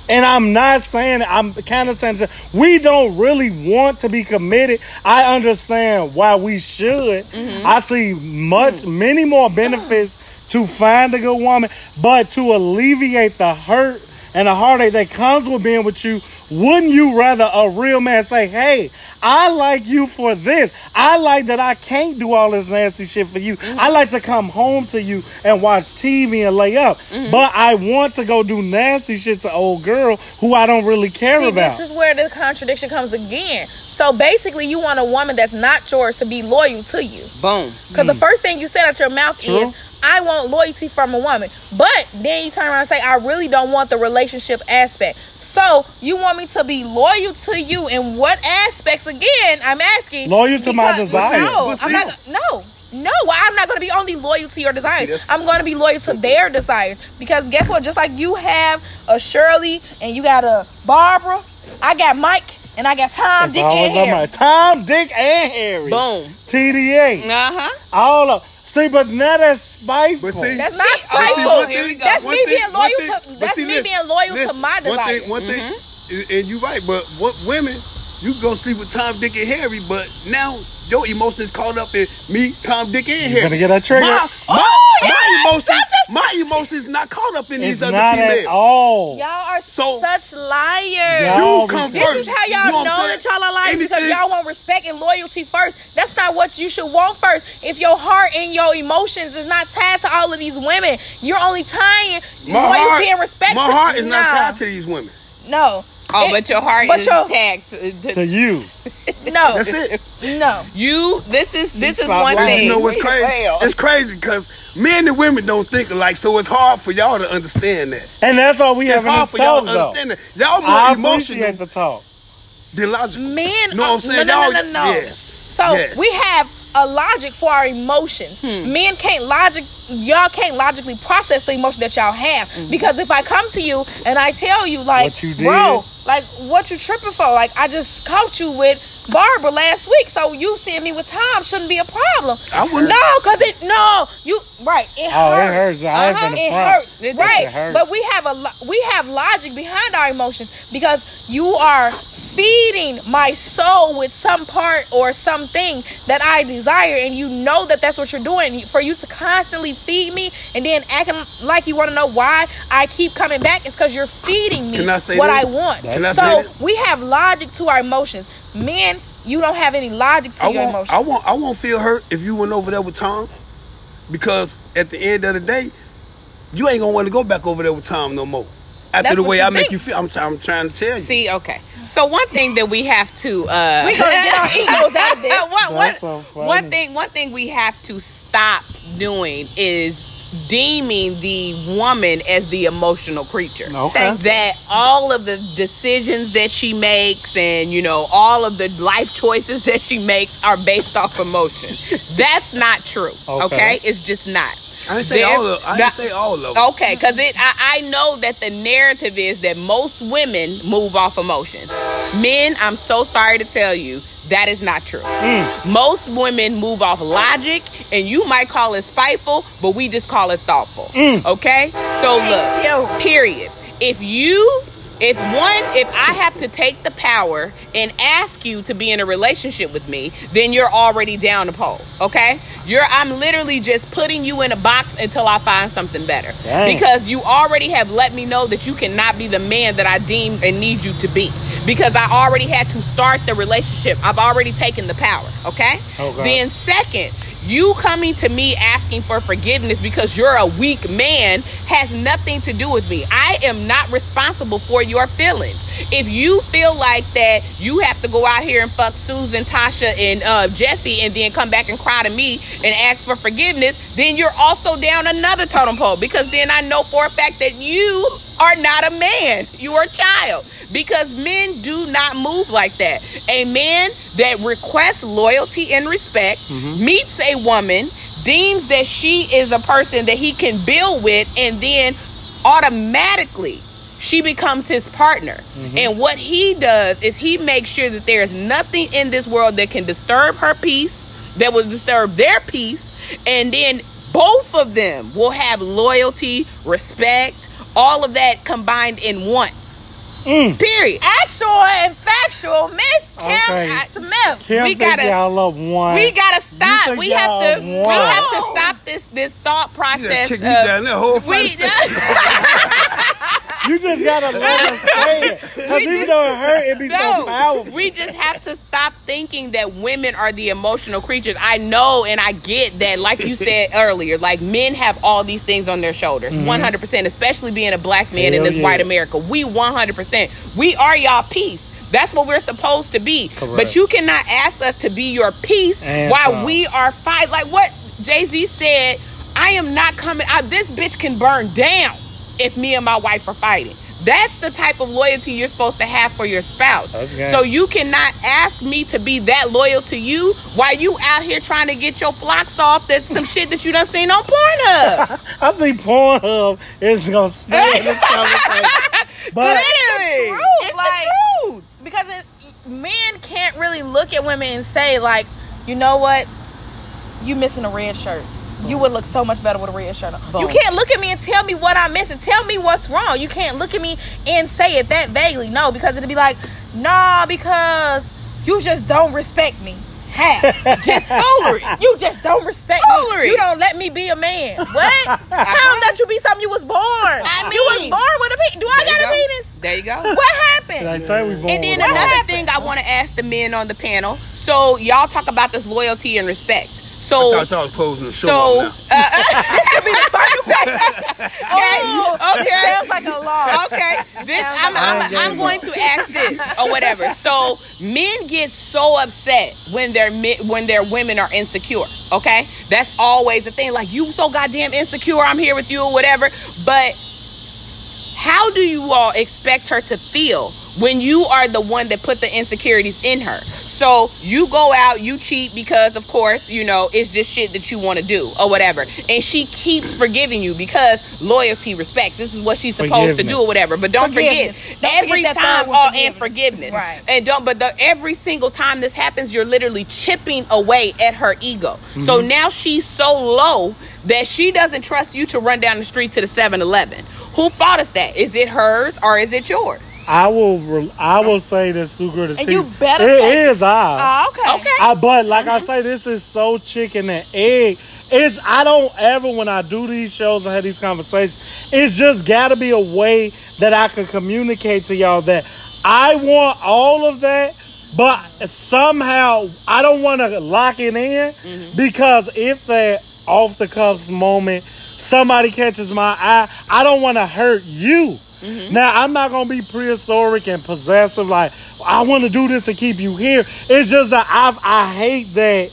[SPEAKER 2] and I'm not saying, I'm kind of saying, we don't really want to be committed. I understand why we should.
[SPEAKER 3] Mm-hmm.
[SPEAKER 2] I see much, many more benefits to find a good woman, but to alleviate the hurt and the heartache that comes with being with you, wouldn't you rather a real man say, hey, I like you for this. I like that I can't do all this nasty shit for you.
[SPEAKER 1] Mm-hmm.
[SPEAKER 2] I like to come home to you and watch TV and lay up.
[SPEAKER 1] Mm-hmm.
[SPEAKER 2] But I want to go do nasty shit to old girl who I don't really care
[SPEAKER 1] See,
[SPEAKER 2] about.
[SPEAKER 1] this is where the contradiction comes again. So basically, you want a woman that's not yours to be loyal to you.
[SPEAKER 3] Boom.
[SPEAKER 1] Because the first thing you said out your mouth
[SPEAKER 2] True.
[SPEAKER 1] is, I want loyalty from a woman. But then you turn around and say, I really don't want the relationship aspect. So you want me to be loyal to you in what aspects? Again, I'm asking.
[SPEAKER 2] Loyal to my desires.
[SPEAKER 1] No, I'm not. No. No, why I'm not going to be only loyal to your desires.
[SPEAKER 4] that's-
[SPEAKER 1] I'm going to be loyal to their desires because guess what? Just like you have a Shirley and you got a Barbara, I got Mike and I got Tom,
[SPEAKER 2] It's
[SPEAKER 1] Dick, and Harry.
[SPEAKER 2] Tom, Dick, and Harry.
[SPEAKER 3] Boom.
[SPEAKER 2] TDA.
[SPEAKER 3] Uh huh.
[SPEAKER 2] All of See, but now that's spiteful.
[SPEAKER 4] But see,
[SPEAKER 1] That's not
[SPEAKER 3] See,
[SPEAKER 4] But see,
[SPEAKER 1] spiteful.
[SPEAKER 4] one
[SPEAKER 3] here we go.
[SPEAKER 1] That's
[SPEAKER 4] one
[SPEAKER 1] me
[SPEAKER 4] thing-
[SPEAKER 1] being loyal
[SPEAKER 4] thing-
[SPEAKER 1] to- that's
[SPEAKER 4] see,
[SPEAKER 1] me
[SPEAKER 4] listen,
[SPEAKER 1] being loyal to
[SPEAKER 4] listen,
[SPEAKER 1] my
[SPEAKER 4] One thing,
[SPEAKER 1] desires.
[SPEAKER 4] one thing, mm-hmm. and- and you're right, but what women, you go sleep with Tom, Dick, and Harry, but now your emotions caught up in me, Tom, Dick, and Harry.
[SPEAKER 2] gonna get that trigger?
[SPEAKER 4] My,
[SPEAKER 1] Oh,
[SPEAKER 4] my,
[SPEAKER 1] yes,
[SPEAKER 4] emotions,
[SPEAKER 1] a-
[SPEAKER 4] my emotions not caught up in
[SPEAKER 2] it's
[SPEAKER 4] these other
[SPEAKER 2] not
[SPEAKER 4] females.
[SPEAKER 2] at all.
[SPEAKER 1] Y'all are
[SPEAKER 4] So-
[SPEAKER 1] such liars.
[SPEAKER 2] Y'all
[SPEAKER 4] come
[SPEAKER 2] be-
[SPEAKER 1] This
[SPEAKER 4] first.
[SPEAKER 1] is how
[SPEAKER 4] You
[SPEAKER 1] y'all
[SPEAKER 4] know
[SPEAKER 1] know that y'all are liars because y'all want respect and loyalty first. That's not what you should want first. If your heart and your emotions is not tied to all of these women, you're only tying
[SPEAKER 4] My
[SPEAKER 1] loyalty
[SPEAKER 4] heart,
[SPEAKER 1] and respect.
[SPEAKER 4] my heart is not
[SPEAKER 1] Nah.
[SPEAKER 4] tied to these women.
[SPEAKER 1] No.
[SPEAKER 3] Oh,
[SPEAKER 1] It-
[SPEAKER 3] but your heart
[SPEAKER 1] but
[SPEAKER 3] is
[SPEAKER 1] your-
[SPEAKER 3] tagged to, to- (laughs)
[SPEAKER 2] To you.
[SPEAKER 1] No.
[SPEAKER 4] That's it.
[SPEAKER 1] No.
[SPEAKER 3] you. This is this is
[SPEAKER 2] Stop
[SPEAKER 3] one
[SPEAKER 2] lying.
[SPEAKER 3] thing.
[SPEAKER 4] You know what's crazy?
[SPEAKER 3] Hell.
[SPEAKER 4] It's crazy because men and women don't think alike, so it's hard for y'all to understand that.
[SPEAKER 2] And that's all we
[SPEAKER 4] It's
[SPEAKER 2] have in
[SPEAKER 4] hard
[SPEAKER 2] this
[SPEAKER 4] for y'all to understand that. Y'all more
[SPEAKER 2] I
[SPEAKER 4] emotional
[SPEAKER 2] appreciate the talk.
[SPEAKER 4] than logical.
[SPEAKER 1] Men,
[SPEAKER 4] You know what I'm saying?
[SPEAKER 1] No, no, no, no, no.
[SPEAKER 4] Yes.
[SPEAKER 1] So
[SPEAKER 4] Yes.
[SPEAKER 1] we have a logic for our emotions.
[SPEAKER 3] Hmm.
[SPEAKER 1] Men can't logic y'all can't logically process the emotion that y'all have.
[SPEAKER 3] Mm-hmm.
[SPEAKER 1] Because if I come to you and I tell you like
[SPEAKER 2] you
[SPEAKER 1] bro, like what you tripping for? Like I just caught you with Barbara last week, so you seeing me with Tom shouldn't be a problem.
[SPEAKER 4] I wouldn't-
[SPEAKER 1] No, cause it no you right. It
[SPEAKER 2] Oh, it
[SPEAKER 1] hurts.
[SPEAKER 2] hurts. I ain't
[SPEAKER 1] Uh-huh, it hurts,
[SPEAKER 3] It-
[SPEAKER 1] right?
[SPEAKER 2] it hurts.
[SPEAKER 1] But we have a we have logic behind our emotions because you are feeding my soul with some part or something that I desire, and you know that that's what you're doing. For you to constantly feed me and then acting like you want to know why I keep coming back, it's because you're feeding me
[SPEAKER 4] Can I say
[SPEAKER 1] what
[SPEAKER 4] this?
[SPEAKER 1] I want.
[SPEAKER 4] Can I
[SPEAKER 1] so
[SPEAKER 4] say
[SPEAKER 1] we have logic to our emotions. Men, you don't have any logic to
[SPEAKER 4] I
[SPEAKER 1] your
[SPEAKER 4] won't,
[SPEAKER 1] emotions.
[SPEAKER 4] I won't, I won't feel hurt if you went over there with Tom, because at the end of the day, you ain't gonna want to go back over there with Tom no more. After
[SPEAKER 1] That's
[SPEAKER 4] the way
[SPEAKER 1] you
[SPEAKER 4] I make you feel, I'm, t- I'm trying to tell you.
[SPEAKER 3] See, okay. So one thing that we have to uh (laughs)
[SPEAKER 1] we gonna get our egos out of this. (laughs)
[SPEAKER 3] one, one-
[SPEAKER 2] That's so funny.
[SPEAKER 3] one thing one thing we have to stop doing is deeming the woman as the emotional creature.
[SPEAKER 2] Okay.
[SPEAKER 3] That all of the decisions that she makes and you know all of the life choices that she makes are based off emotion. That's not true. Okay,
[SPEAKER 2] Okay.
[SPEAKER 3] it's just not.
[SPEAKER 4] I didn't say all of. I didn't say all of them.
[SPEAKER 3] Okay, because it I, I know that the narrative is that most women move off emotion. Men, I'm so sorry to tell you, that is not true. Mm. Most women move off logic, and you might call it spiteful, but we just call it thoughtful. Mm. Okay? So look,
[SPEAKER 1] you.
[SPEAKER 3] period. If you if one if I have to take the power and ask you to be in a relationship with me, then you're already down the pole. Okay? You're I'm literally just putting you in a box until I find something better.
[SPEAKER 2] Dang.
[SPEAKER 3] Because you already have let me know that you cannot be the man that I deem and need you to be. Because I already had to start the relationship. I've already taken the power. Okay?
[SPEAKER 2] Okay.
[SPEAKER 3] Then second, you coming to me asking for forgiveness because you're a weak man has nothing to do with me. I am not responsible for your feelings. If you feel like that you have to go out here and fuck Susan, Tasha, and uh, Jesse and then come back and cry to me and ask for forgiveness, then you're also down another totem pole because then I know for a fact that you are not a man. You are a child. Because men do not move like that. A man that requests loyalty and respect mm-hmm. meets a woman, deems that she is a person that he can build with, and then automatically she becomes his partner. Mm-hmm. And what he does is he makes sure that there is nothing in this world that can disturb her peace, that will disturb their peace, and then both of them will have loyalty, respect, all of that combined in one. Mm. Period.
[SPEAKER 1] Actual and factual, Miss Kim
[SPEAKER 2] Okay.
[SPEAKER 1] Smith.
[SPEAKER 2] Kim
[SPEAKER 3] We gotta-
[SPEAKER 2] y'all up one.
[SPEAKER 3] We gotta stop. We have to.
[SPEAKER 2] y'all
[SPEAKER 3] We have to stop this this thought
[SPEAKER 4] She
[SPEAKER 3] process.
[SPEAKER 4] just kicked me down there whole
[SPEAKER 3] we,
[SPEAKER 4] fight. (laughs) (laughs)
[SPEAKER 2] You just gotta let us (laughs) say it. Because even though it hurt, it be so
[SPEAKER 3] no,
[SPEAKER 2] powerful.
[SPEAKER 3] we just have to stop thinking that women are the emotional creatures. I know and I get that, like you said (laughs) earlier, like men have all these things on their shoulders, mm-hmm. one hundred percent. Especially being a black man in this
[SPEAKER 2] yeah.
[SPEAKER 3] white America, we one hundred percent. We are y'all peace. That's what we're supposed to be.
[SPEAKER 2] Correct.
[SPEAKER 3] But you cannot ask us to be your peace
[SPEAKER 2] And
[SPEAKER 3] while we are fight. Like what Jay Z said, I am not coming. I, this bitch can burn down if me and my wife are fighting. That's the type of loyalty you're supposed to have for your spouse.
[SPEAKER 2] Good.
[SPEAKER 3] So you cannot ask me to be that loyal to you while you out here trying to get your flocks off. That's some shit that you done seen on Pornhub. (laughs)
[SPEAKER 2] I think Pornhub is gonna stay in this (laughs) conversation. But
[SPEAKER 3] Literally.
[SPEAKER 1] truth,
[SPEAKER 3] It's the
[SPEAKER 1] like-
[SPEAKER 3] truth.
[SPEAKER 1] because it, men can't really look at women and say like, you know what, you missing a red shirt. You would look so much better with a red shirt on. You can't look at me and tell me what I'm missing. Tell me what's wrong. You can't look at me and say it that vaguely. No, because it'd be like, nah, because you just don't respect me. How? (laughs)
[SPEAKER 3] Just foolery.
[SPEAKER 1] You just don't respect
[SPEAKER 3] Foolery.
[SPEAKER 1] me. You don't let me be a man. What? (laughs) How don't let you be something you was born?
[SPEAKER 3] I mean,
[SPEAKER 1] you was born with a penis. Do I
[SPEAKER 3] There you
[SPEAKER 1] got a
[SPEAKER 3] go.
[SPEAKER 1] penis?
[SPEAKER 3] There you go.
[SPEAKER 1] What happened?
[SPEAKER 2] I say we born
[SPEAKER 3] And then
[SPEAKER 2] with
[SPEAKER 3] another
[SPEAKER 2] one.
[SPEAKER 3] thing I want to ask the men on the panel. So y'all talk about this loyalty and respect.
[SPEAKER 4] I
[SPEAKER 3] So
[SPEAKER 4] thought I was closing the show
[SPEAKER 3] so
[SPEAKER 4] up now.
[SPEAKER 3] uh,
[SPEAKER 1] Oh,
[SPEAKER 3] okay.
[SPEAKER 1] it sounds like a law.
[SPEAKER 3] okay. This,
[SPEAKER 1] Sounds
[SPEAKER 3] I'm, I'm,
[SPEAKER 2] a
[SPEAKER 3] I'm going to ask this or whatever. So men get so upset when their men- when their women are insecure. Okay, that's always the thing. Like you so goddamn insecure. I'm here with you or whatever. But how do you all expect her to feel when you are the one that put the insecurities in her? So you go out, you cheat because, of course, you know it's just shit that you want to do or whatever. And she keeps forgiving you because loyalty, respect. This is what she's supposed to do or whatever. But don't forget,
[SPEAKER 1] Don't
[SPEAKER 3] every
[SPEAKER 1] forget
[SPEAKER 3] time,
[SPEAKER 1] third one,
[SPEAKER 3] oh, and
[SPEAKER 1] forgiveness.
[SPEAKER 3] forgiveness,
[SPEAKER 1] Right.
[SPEAKER 3] And don't. But the, every single time this happens, you're literally chipping away at her ego.
[SPEAKER 2] Mm-hmm.
[SPEAKER 3] So now she's so low that she doesn't trust you to run down the street to the 7-Eleven. Who thought us that? Is it hers or is it yours?
[SPEAKER 2] I will. I will say this through good
[SPEAKER 1] And you better
[SPEAKER 2] It
[SPEAKER 1] say-
[SPEAKER 2] is ours.
[SPEAKER 1] Oh, okay.
[SPEAKER 3] Okay.
[SPEAKER 2] I, but like I mm-hmm. say, this is so chicken and egg. It's I don't ever when I do these shows and have these conversations, it's just gotta be a way that I can communicate to y'all that I want all of that, but somehow I don't want to lock it in mm-hmm. because if that off the cuff moment somebody catches my eye, I don't want to hurt you. Mm-hmm. Now I'm not gonna be prehistoric and possessive. Like I want to do this to keep you here. It's just that I I hate that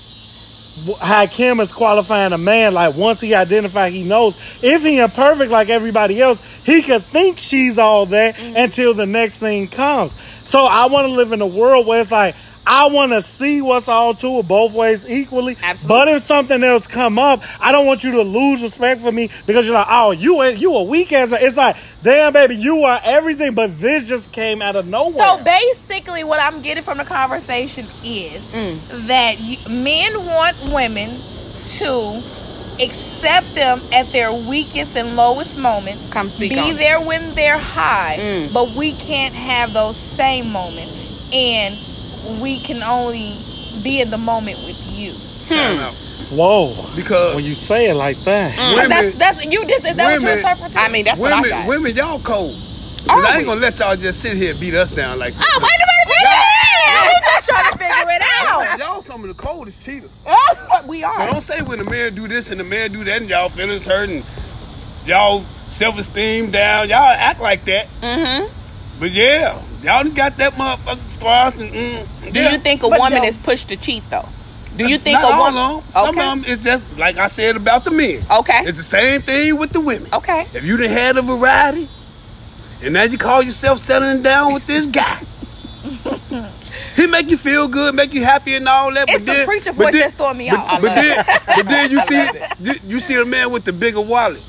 [SPEAKER 2] how Kim is qualifying a man. Like once he identified, he knows if he imperfect like everybody else, he could think she's all that mm-hmm. until the next thing comes. So I want to live in a world where it's like I want to see what's all to it both ways equally.
[SPEAKER 3] Absolutely.
[SPEAKER 2] But if something else come up, I don't want you to lose respect for me because you're like, oh, you you a weak ass. It's like, damn, baby, you are everything, but this just came out of nowhere.
[SPEAKER 1] So basically, what I'm getting from the conversation is
[SPEAKER 3] Mm.
[SPEAKER 1] that you, men want women to accept them at their weakest and lowest moments.
[SPEAKER 3] Come speak
[SPEAKER 1] Be
[SPEAKER 3] on
[SPEAKER 1] there when they're high,
[SPEAKER 3] Mm.
[SPEAKER 1] but we can't have those same moments, and we can only be in the moment with you.
[SPEAKER 4] Time out.
[SPEAKER 2] Whoa.
[SPEAKER 4] Because
[SPEAKER 2] When you say it like that.
[SPEAKER 4] women,
[SPEAKER 1] that's that's you. This is that what you
[SPEAKER 4] women-
[SPEAKER 1] interpret?
[SPEAKER 3] I mean, that's what I
[SPEAKER 4] women,
[SPEAKER 3] got.
[SPEAKER 4] women, y'all cold. 'Cause
[SPEAKER 3] Are
[SPEAKER 4] I ain't gonna let y'all just sit here and beat us down like this.
[SPEAKER 1] Oh, wait a minute, wait a minute! We just trying to figure it out.
[SPEAKER 4] Y'all some of the coldest cheaters.
[SPEAKER 3] Oh, we
[SPEAKER 4] So
[SPEAKER 3] are.
[SPEAKER 4] don't say when a man do this and the man do that and y'all feelings hurt and y'all self-esteem down. Y'all act like that.
[SPEAKER 3] Mm-hmm.
[SPEAKER 4] But yeah, y'all done got that motherfucking spark. And, mm,
[SPEAKER 3] Do you think a
[SPEAKER 1] But
[SPEAKER 3] woman
[SPEAKER 1] no.
[SPEAKER 3] is pushed to cheat though? Do you think
[SPEAKER 4] Not
[SPEAKER 3] a
[SPEAKER 4] all of them. Some
[SPEAKER 3] Okay.
[SPEAKER 4] of them is just like I said about the men.
[SPEAKER 3] Okay.
[SPEAKER 4] It's the same thing with the women.
[SPEAKER 3] Okay.
[SPEAKER 4] If you done had a variety, and now you call yourself settling down with this guy. he make you feel good, make you happy and all that.
[SPEAKER 1] It's
[SPEAKER 4] but
[SPEAKER 1] the
[SPEAKER 4] then,
[SPEAKER 1] preacher
[SPEAKER 4] but
[SPEAKER 1] voice
[SPEAKER 4] then-
[SPEAKER 1] throwing me
[SPEAKER 4] but,
[SPEAKER 1] off.
[SPEAKER 4] But then, but then you see, you see a man with the bigger wallet,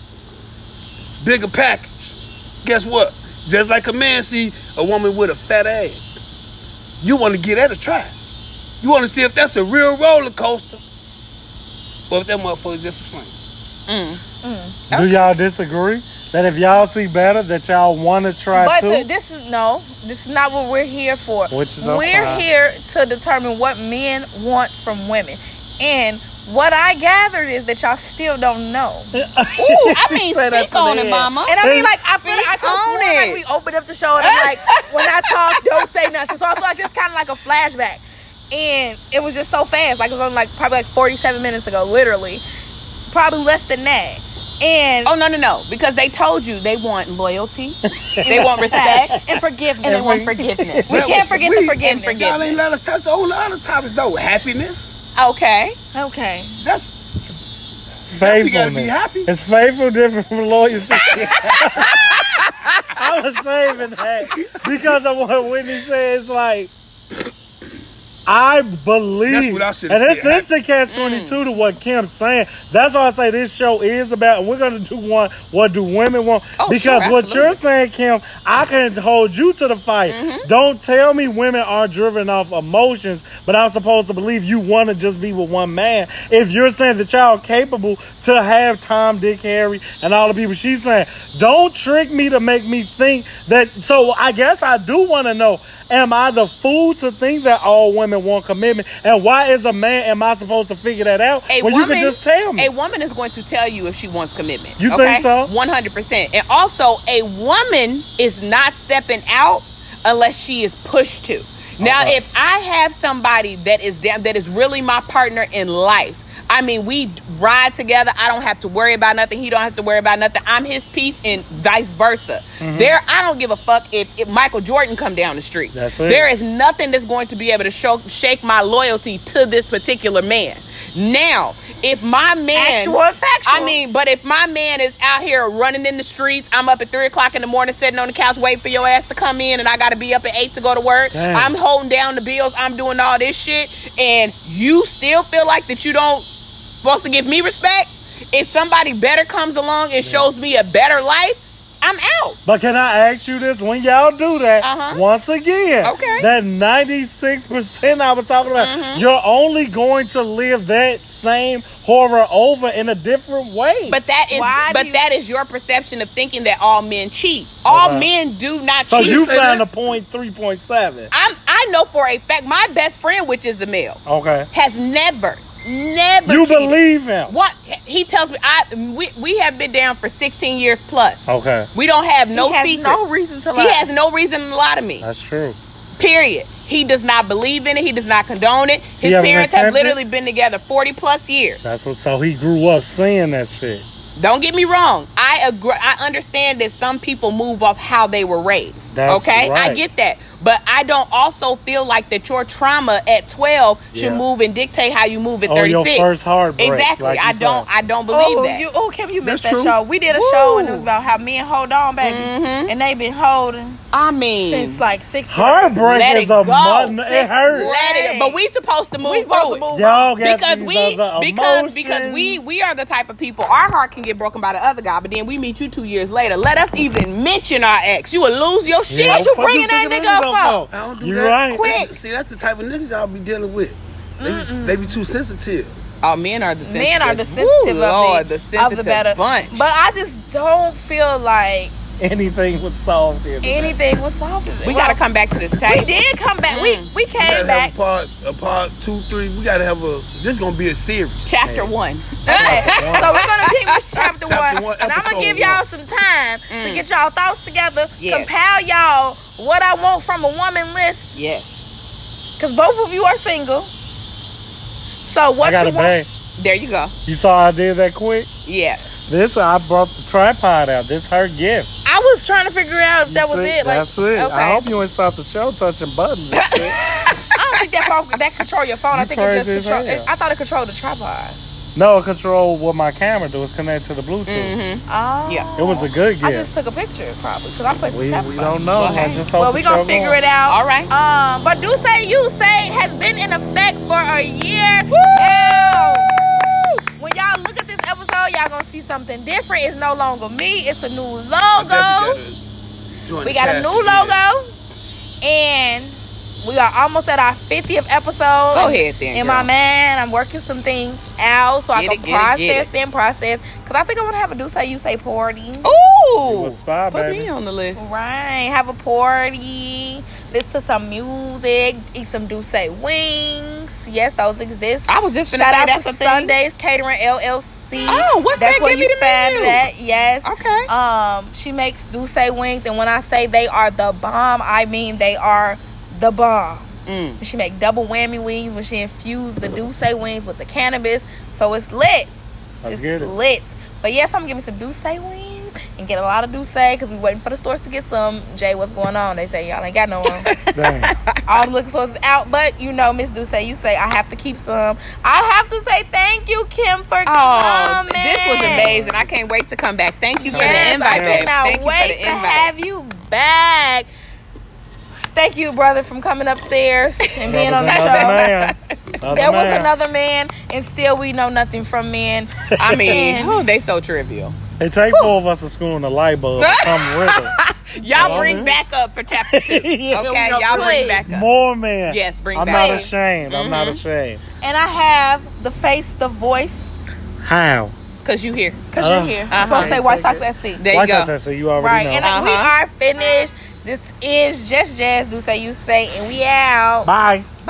[SPEAKER 4] bigger package. Guess what? Just like a man see a woman with a fat ass, you want to get at a try. You want to see if that's a real roller coaster, or if that motherfucker just a fling. Mm.
[SPEAKER 2] Do y'all disagree? That if y'all see better, that y'all want to try
[SPEAKER 1] But
[SPEAKER 2] too?
[SPEAKER 1] the, this is no, this is not what we're here for.
[SPEAKER 2] Which is
[SPEAKER 1] we're
[SPEAKER 2] okay.
[SPEAKER 1] here to determine what men want from women, and what I gathered is that y'all still don't know. (laughs)
[SPEAKER 3] Ooh, I mean, speak on it, mama.
[SPEAKER 1] And I mean, like I feel like I
[SPEAKER 3] Speak
[SPEAKER 1] could
[SPEAKER 3] on
[SPEAKER 1] sworn like we opened up the show and I'm like, when I talk, don't say nothing. So I feel like it's kind of like a flashback, and it was just so fast. Like it was on like probably like 47 minutes ago, literally, probably less than that. And
[SPEAKER 3] Oh no no no! Because they told you they want loyalty, (laughs) they want respect,
[SPEAKER 1] and forgiveness.
[SPEAKER 3] and they want forgiveness.
[SPEAKER 1] we can't forget the forgiveness.
[SPEAKER 3] forget-
[SPEAKER 4] Y'all ain't let us touch on the other topics though. Happiness.
[SPEAKER 3] Okay.
[SPEAKER 1] Okay.
[SPEAKER 4] That's we
[SPEAKER 2] faithfulness.
[SPEAKER 4] gotta be happy.
[SPEAKER 2] It's faithful different from loyalty. (laughs) I was saving that because of what Whitney said. It's like I believe,
[SPEAKER 4] That's what I should've
[SPEAKER 2] and it's,
[SPEAKER 4] said.
[SPEAKER 2] it's the catch twenty two to what Kim's saying. That's why I say this show is about. And we're gonna do one. What do women want?
[SPEAKER 3] Oh,
[SPEAKER 2] because
[SPEAKER 3] sure,
[SPEAKER 2] what you're saying, Kim, I can hold you to the fight.
[SPEAKER 3] Mm-hmm.
[SPEAKER 2] Don't tell me women are driven off emotions, but I'm supposed to believe you want to just be with one man. If you're saying that y'all capable to have Tom, Dick, Harry, and all the people, she's saying, don't trick me to make me think that. So I guess I do want to know. Am I the fool to think that all women want commitment? And why, is a man, am I supposed to figure that out?
[SPEAKER 3] A
[SPEAKER 2] when
[SPEAKER 3] woman,
[SPEAKER 2] you can just tell me.
[SPEAKER 3] A woman is going to tell you if she wants commitment.
[SPEAKER 2] You
[SPEAKER 3] okay?
[SPEAKER 2] think so?
[SPEAKER 3] One hundred percent. And also, a woman is not stepping out unless she is pushed to. Now,
[SPEAKER 2] Okay.
[SPEAKER 3] if I have somebody that is down, that is really my partner in life. I mean, we ride together. I don't have to worry about nothing. He don't have to worry about nothing. I'm his piece, and vice versa.
[SPEAKER 2] Mm-hmm.
[SPEAKER 3] There, I don't give a fuck if, if Michael Jordan come down the street.
[SPEAKER 2] That's it.
[SPEAKER 3] There is nothing that's going to be able to show, shake my loyalty to this particular man. Now, if my man,
[SPEAKER 1] Actual factual.
[SPEAKER 3] I mean, but if my man is out here running in the streets, I'm up at three o'clock in the morning, sitting on the couch, waiting for your ass to come in, and I got to be up at eight to go to work.
[SPEAKER 2] Damn.
[SPEAKER 3] I'm holding down the bills. I'm doing all this shit, and you still feel like that you don't supposed to give me respect. If somebody better comes along and shows me a better life, I'm out.
[SPEAKER 2] But can I ask you this? When y'all do that,
[SPEAKER 3] Uh-huh.
[SPEAKER 2] once again,
[SPEAKER 3] Okay.
[SPEAKER 2] that 96% I was talking about,
[SPEAKER 3] Mhm.
[SPEAKER 2] you're only going to live that same horror over in a different way.
[SPEAKER 3] But that is,
[SPEAKER 1] Why
[SPEAKER 3] but
[SPEAKER 1] you-
[SPEAKER 3] that is your perception of thinking that all men cheat. All
[SPEAKER 2] Okay.
[SPEAKER 3] men do not
[SPEAKER 2] so
[SPEAKER 3] cheat.
[SPEAKER 2] you
[SPEAKER 4] say
[SPEAKER 2] found a point 3.7.
[SPEAKER 3] I'm, I know for a fact, my best friend, which is a male,
[SPEAKER 2] Okay.
[SPEAKER 3] has never, never.
[SPEAKER 2] You
[SPEAKER 3] cheated.
[SPEAKER 2] believe him.
[SPEAKER 3] What he tells me, I we, we have been down for 16 years plus.
[SPEAKER 2] Okay.
[SPEAKER 3] We don't have no
[SPEAKER 1] he has
[SPEAKER 3] secrets.
[SPEAKER 1] no reason to lie.
[SPEAKER 3] He has no reason to lie to me.
[SPEAKER 2] That's true.
[SPEAKER 3] Period. He does not believe in it. He does not condone it. His parents have
[SPEAKER 2] tempted?
[SPEAKER 3] literally been together 40 plus years.
[SPEAKER 2] That's what. So he grew up seeing that shit.
[SPEAKER 3] Don't get me wrong. I agree. I understand that some people move off how they were raised.
[SPEAKER 2] That's
[SPEAKER 3] okay, I get that, but I don't also feel like that your trauma at twelve should move and dictate how you move at
[SPEAKER 2] thirty six.
[SPEAKER 3] thirty
[SPEAKER 2] your first heartbreak,
[SPEAKER 3] Exactly.
[SPEAKER 2] like
[SPEAKER 3] I
[SPEAKER 2] you
[SPEAKER 3] don't.
[SPEAKER 2] said.
[SPEAKER 3] I don't believe
[SPEAKER 1] oh,
[SPEAKER 3] that.
[SPEAKER 1] you, oh, Kim, you missed
[SPEAKER 4] That's
[SPEAKER 1] that
[SPEAKER 4] true.
[SPEAKER 1] show. We did a
[SPEAKER 3] Woo.
[SPEAKER 1] show and it was about how men hold on, baby,
[SPEAKER 3] Mhm.
[SPEAKER 1] and they've been holding
[SPEAKER 3] I mean,
[SPEAKER 1] since like six. grade.
[SPEAKER 2] Heartbreak
[SPEAKER 3] Let
[SPEAKER 2] is
[SPEAKER 3] it
[SPEAKER 2] a
[SPEAKER 3] go.
[SPEAKER 2] mutton. It hurts.
[SPEAKER 3] let it. But we supposed to move
[SPEAKER 1] We supposed
[SPEAKER 3] through
[SPEAKER 1] to move
[SPEAKER 2] Y'all got
[SPEAKER 3] because
[SPEAKER 2] these
[SPEAKER 3] we
[SPEAKER 2] other
[SPEAKER 3] because because we we are the type of people our heart can get broken by the other guy, but then we meet you two years later. Let us even mention our ex. You will lose your shit.
[SPEAKER 2] Yeah,
[SPEAKER 1] you
[SPEAKER 2] fuck
[SPEAKER 1] bringing that nigga up
[SPEAKER 2] for?
[SPEAKER 4] I don't do
[SPEAKER 2] You
[SPEAKER 4] that.
[SPEAKER 2] right.
[SPEAKER 1] Quick.
[SPEAKER 4] See, that's the type of niggas y'all be dealing with. They be, they be too sensitive.
[SPEAKER 3] Oh, men are the sensitive.
[SPEAKER 1] Men are the
[SPEAKER 3] Woo,
[SPEAKER 1] sensitive
[SPEAKER 3] Lord,
[SPEAKER 1] of
[SPEAKER 3] the
[SPEAKER 1] the,
[SPEAKER 3] sensitive
[SPEAKER 1] of the better
[SPEAKER 3] bunch.
[SPEAKER 1] But I just don't feel like (laughs)
[SPEAKER 2] Anything was solved here. today.
[SPEAKER 1] anything was solved.
[SPEAKER 3] we got to come back to this
[SPEAKER 1] tape.
[SPEAKER 3] We
[SPEAKER 1] did come back.
[SPEAKER 3] Mm.
[SPEAKER 1] We we
[SPEAKER 4] We
[SPEAKER 1] came
[SPEAKER 4] gotta
[SPEAKER 1] back.
[SPEAKER 4] have a part, a part two, three. We gotta have a. This is gonna be a series.
[SPEAKER 3] Chapter (laughs) one.
[SPEAKER 1] So we're gonna keep this (laughs) chapter,
[SPEAKER 4] Chapter
[SPEAKER 1] one,
[SPEAKER 4] one,
[SPEAKER 1] and I'm gonna give y'all
[SPEAKER 4] one.
[SPEAKER 1] some time to get y'all thoughts together,
[SPEAKER 3] Yes.
[SPEAKER 1] compile y'all what I want from a woman list,
[SPEAKER 3] Yes.
[SPEAKER 1] because both of you are single. So what
[SPEAKER 2] I got
[SPEAKER 1] you
[SPEAKER 2] a
[SPEAKER 1] want?
[SPEAKER 2] bag.
[SPEAKER 3] There you go.
[SPEAKER 2] You saw I did that quick?
[SPEAKER 3] Yes.
[SPEAKER 2] This, I brought the tripod out. This her gift.
[SPEAKER 1] I was trying to figure out if that was
[SPEAKER 2] You see?
[SPEAKER 1] it. Like,
[SPEAKER 2] That's it.
[SPEAKER 1] Okay.
[SPEAKER 2] I hope you ain't stop the show touching buttons and shit. (laughs)
[SPEAKER 1] I don't think that phone, that control your phone. I think it just
[SPEAKER 2] crazy
[SPEAKER 1] control.
[SPEAKER 2] hell.
[SPEAKER 1] I thought it controlled the tripod.
[SPEAKER 2] no, it control what my camera do. It's connected to the Bluetooth.
[SPEAKER 3] Mm-hmm.
[SPEAKER 1] Oh,
[SPEAKER 3] Yeah.
[SPEAKER 2] It was a good gift.
[SPEAKER 1] I just took a picture probably because I put
[SPEAKER 2] we,
[SPEAKER 1] the
[SPEAKER 2] we don't know.
[SPEAKER 3] Well,
[SPEAKER 2] Let's
[SPEAKER 3] hey.
[SPEAKER 2] just
[SPEAKER 1] Well, we gonna figure
[SPEAKER 2] going.
[SPEAKER 1] it out.
[SPEAKER 3] All right.
[SPEAKER 1] Um, but do say you say has been in effect for a year. Hell, When y'all look see something different. It's no longer me. It's a new logo.
[SPEAKER 4] gotta
[SPEAKER 1] We got a new logo, and we are almost at our 50th episode.
[SPEAKER 3] Go ahead then,
[SPEAKER 1] In
[SPEAKER 3] girl.
[SPEAKER 1] my man, I'm working some things out so I can
[SPEAKER 3] it, get it, get
[SPEAKER 1] process and process. Cause I think I want to have a do say you say party.
[SPEAKER 2] You
[SPEAKER 3] Ooh.
[SPEAKER 2] a
[SPEAKER 3] Put
[SPEAKER 2] baby.
[SPEAKER 3] me on the list.
[SPEAKER 1] Right, have a party, listen to some music, eat some Douce wings. Yes, those exist.
[SPEAKER 3] I was just finna
[SPEAKER 1] Shout
[SPEAKER 3] say
[SPEAKER 1] out
[SPEAKER 3] that's
[SPEAKER 1] to
[SPEAKER 3] a thing.
[SPEAKER 1] Sundays Catering LLC.
[SPEAKER 3] Oh, what's
[SPEAKER 1] That's
[SPEAKER 3] that?
[SPEAKER 1] where
[SPEAKER 3] Give
[SPEAKER 1] you
[SPEAKER 3] me the
[SPEAKER 1] find
[SPEAKER 3] menu.
[SPEAKER 1] that. Yes.
[SPEAKER 3] Okay.
[SPEAKER 1] Um, she makes Douce wings, and when I say they are the bomb, I mean they are the bomb.
[SPEAKER 3] Mm.
[SPEAKER 1] She make double whammy wings when she infused the Douce wings with the cannabis, so it's lit.
[SPEAKER 2] Let's
[SPEAKER 1] it's
[SPEAKER 2] get it.
[SPEAKER 1] lit. But yes, I'm giving some Douce wings and get a lot of Douce because we waiting for the stores to get some. Jay, what's going on? They say y'all ain't got no one. (laughs)
[SPEAKER 2] Dang. (laughs)
[SPEAKER 1] All the liquor stores is out, but you know, Miss Douce, you say I have to keep some. I have to say thank you, Kim, for
[SPEAKER 3] Oh,
[SPEAKER 1] coming.
[SPEAKER 3] this was amazing. I can't wait to come back. Thank you for
[SPEAKER 1] Yes,
[SPEAKER 3] the invite,
[SPEAKER 1] I
[SPEAKER 3] babe.
[SPEAKER 1] cannot
[SPEAKER 3] Thank you
[SPEAKER 1] wait
[SPEAKER 3] for the
[SPEAKER 1] to
[SPEAKER 3] invite.
[SPEAKER 1] have you back. Thank you, brother, from coming upstairs and being on the show.
[SPEAKER 2] man. (laughs) Another
[SPEAKER 1] There was
[SPEAKER 2] man.
[SPEAKER 1] another man, and still we know nothing from men.
[SPEAKER 3] I mean,
[SPEAKER 1] And-
[SPEAKER 3] oh, they so trivial.
[SPEAKER 2] It take four of us to school in the light bulb. Come (laughs) with it.
[SPEAKER 3] Y'all
[SPEAKER 2] So,
[SPEAKER 3] bring
[SPEAKER 2] man.
[SPEAKER 3] back up for chapter two. (laughs)
[SPEAKER 2] Yeah,
[SPEAKER 3] okay, y'all bring
[SPEAKER 1] please.
[SPEAKER 3] back up.
[SPEAKER 2] More man.
[SPEAKER 3] Yes, bring back.
[SPEAKER 2] I'm not ashamed. I'm not ashamed.
[SPEAKER 1] And I have the face, the voice,
[SPEAKER 2] How?
[SPEAKER 3] Cause you here.
[SPEAKER 1] because
[SPEAKER 2] Uh,
[SPEAKER 1] you're here.
[SPEAKER 3] uh-huh.
[SPEAKER 1] I'm supposed to say White Sox SC.
[SPEAKER 3] There
[SPEAKER 2] Why
[SPEAKER 3] you go.
[SPEAKER 2] should I say you already know.
[SPEAKER 1] Right,
[SPEAKER 2] know?
[SPEAKER 1] and we
[SPEAKER 3] Uh-huh.
[SPEAKER 1] are finished. This is Just Jazz Do Say You Say, and we out.
[SPEAKER 2] Bye.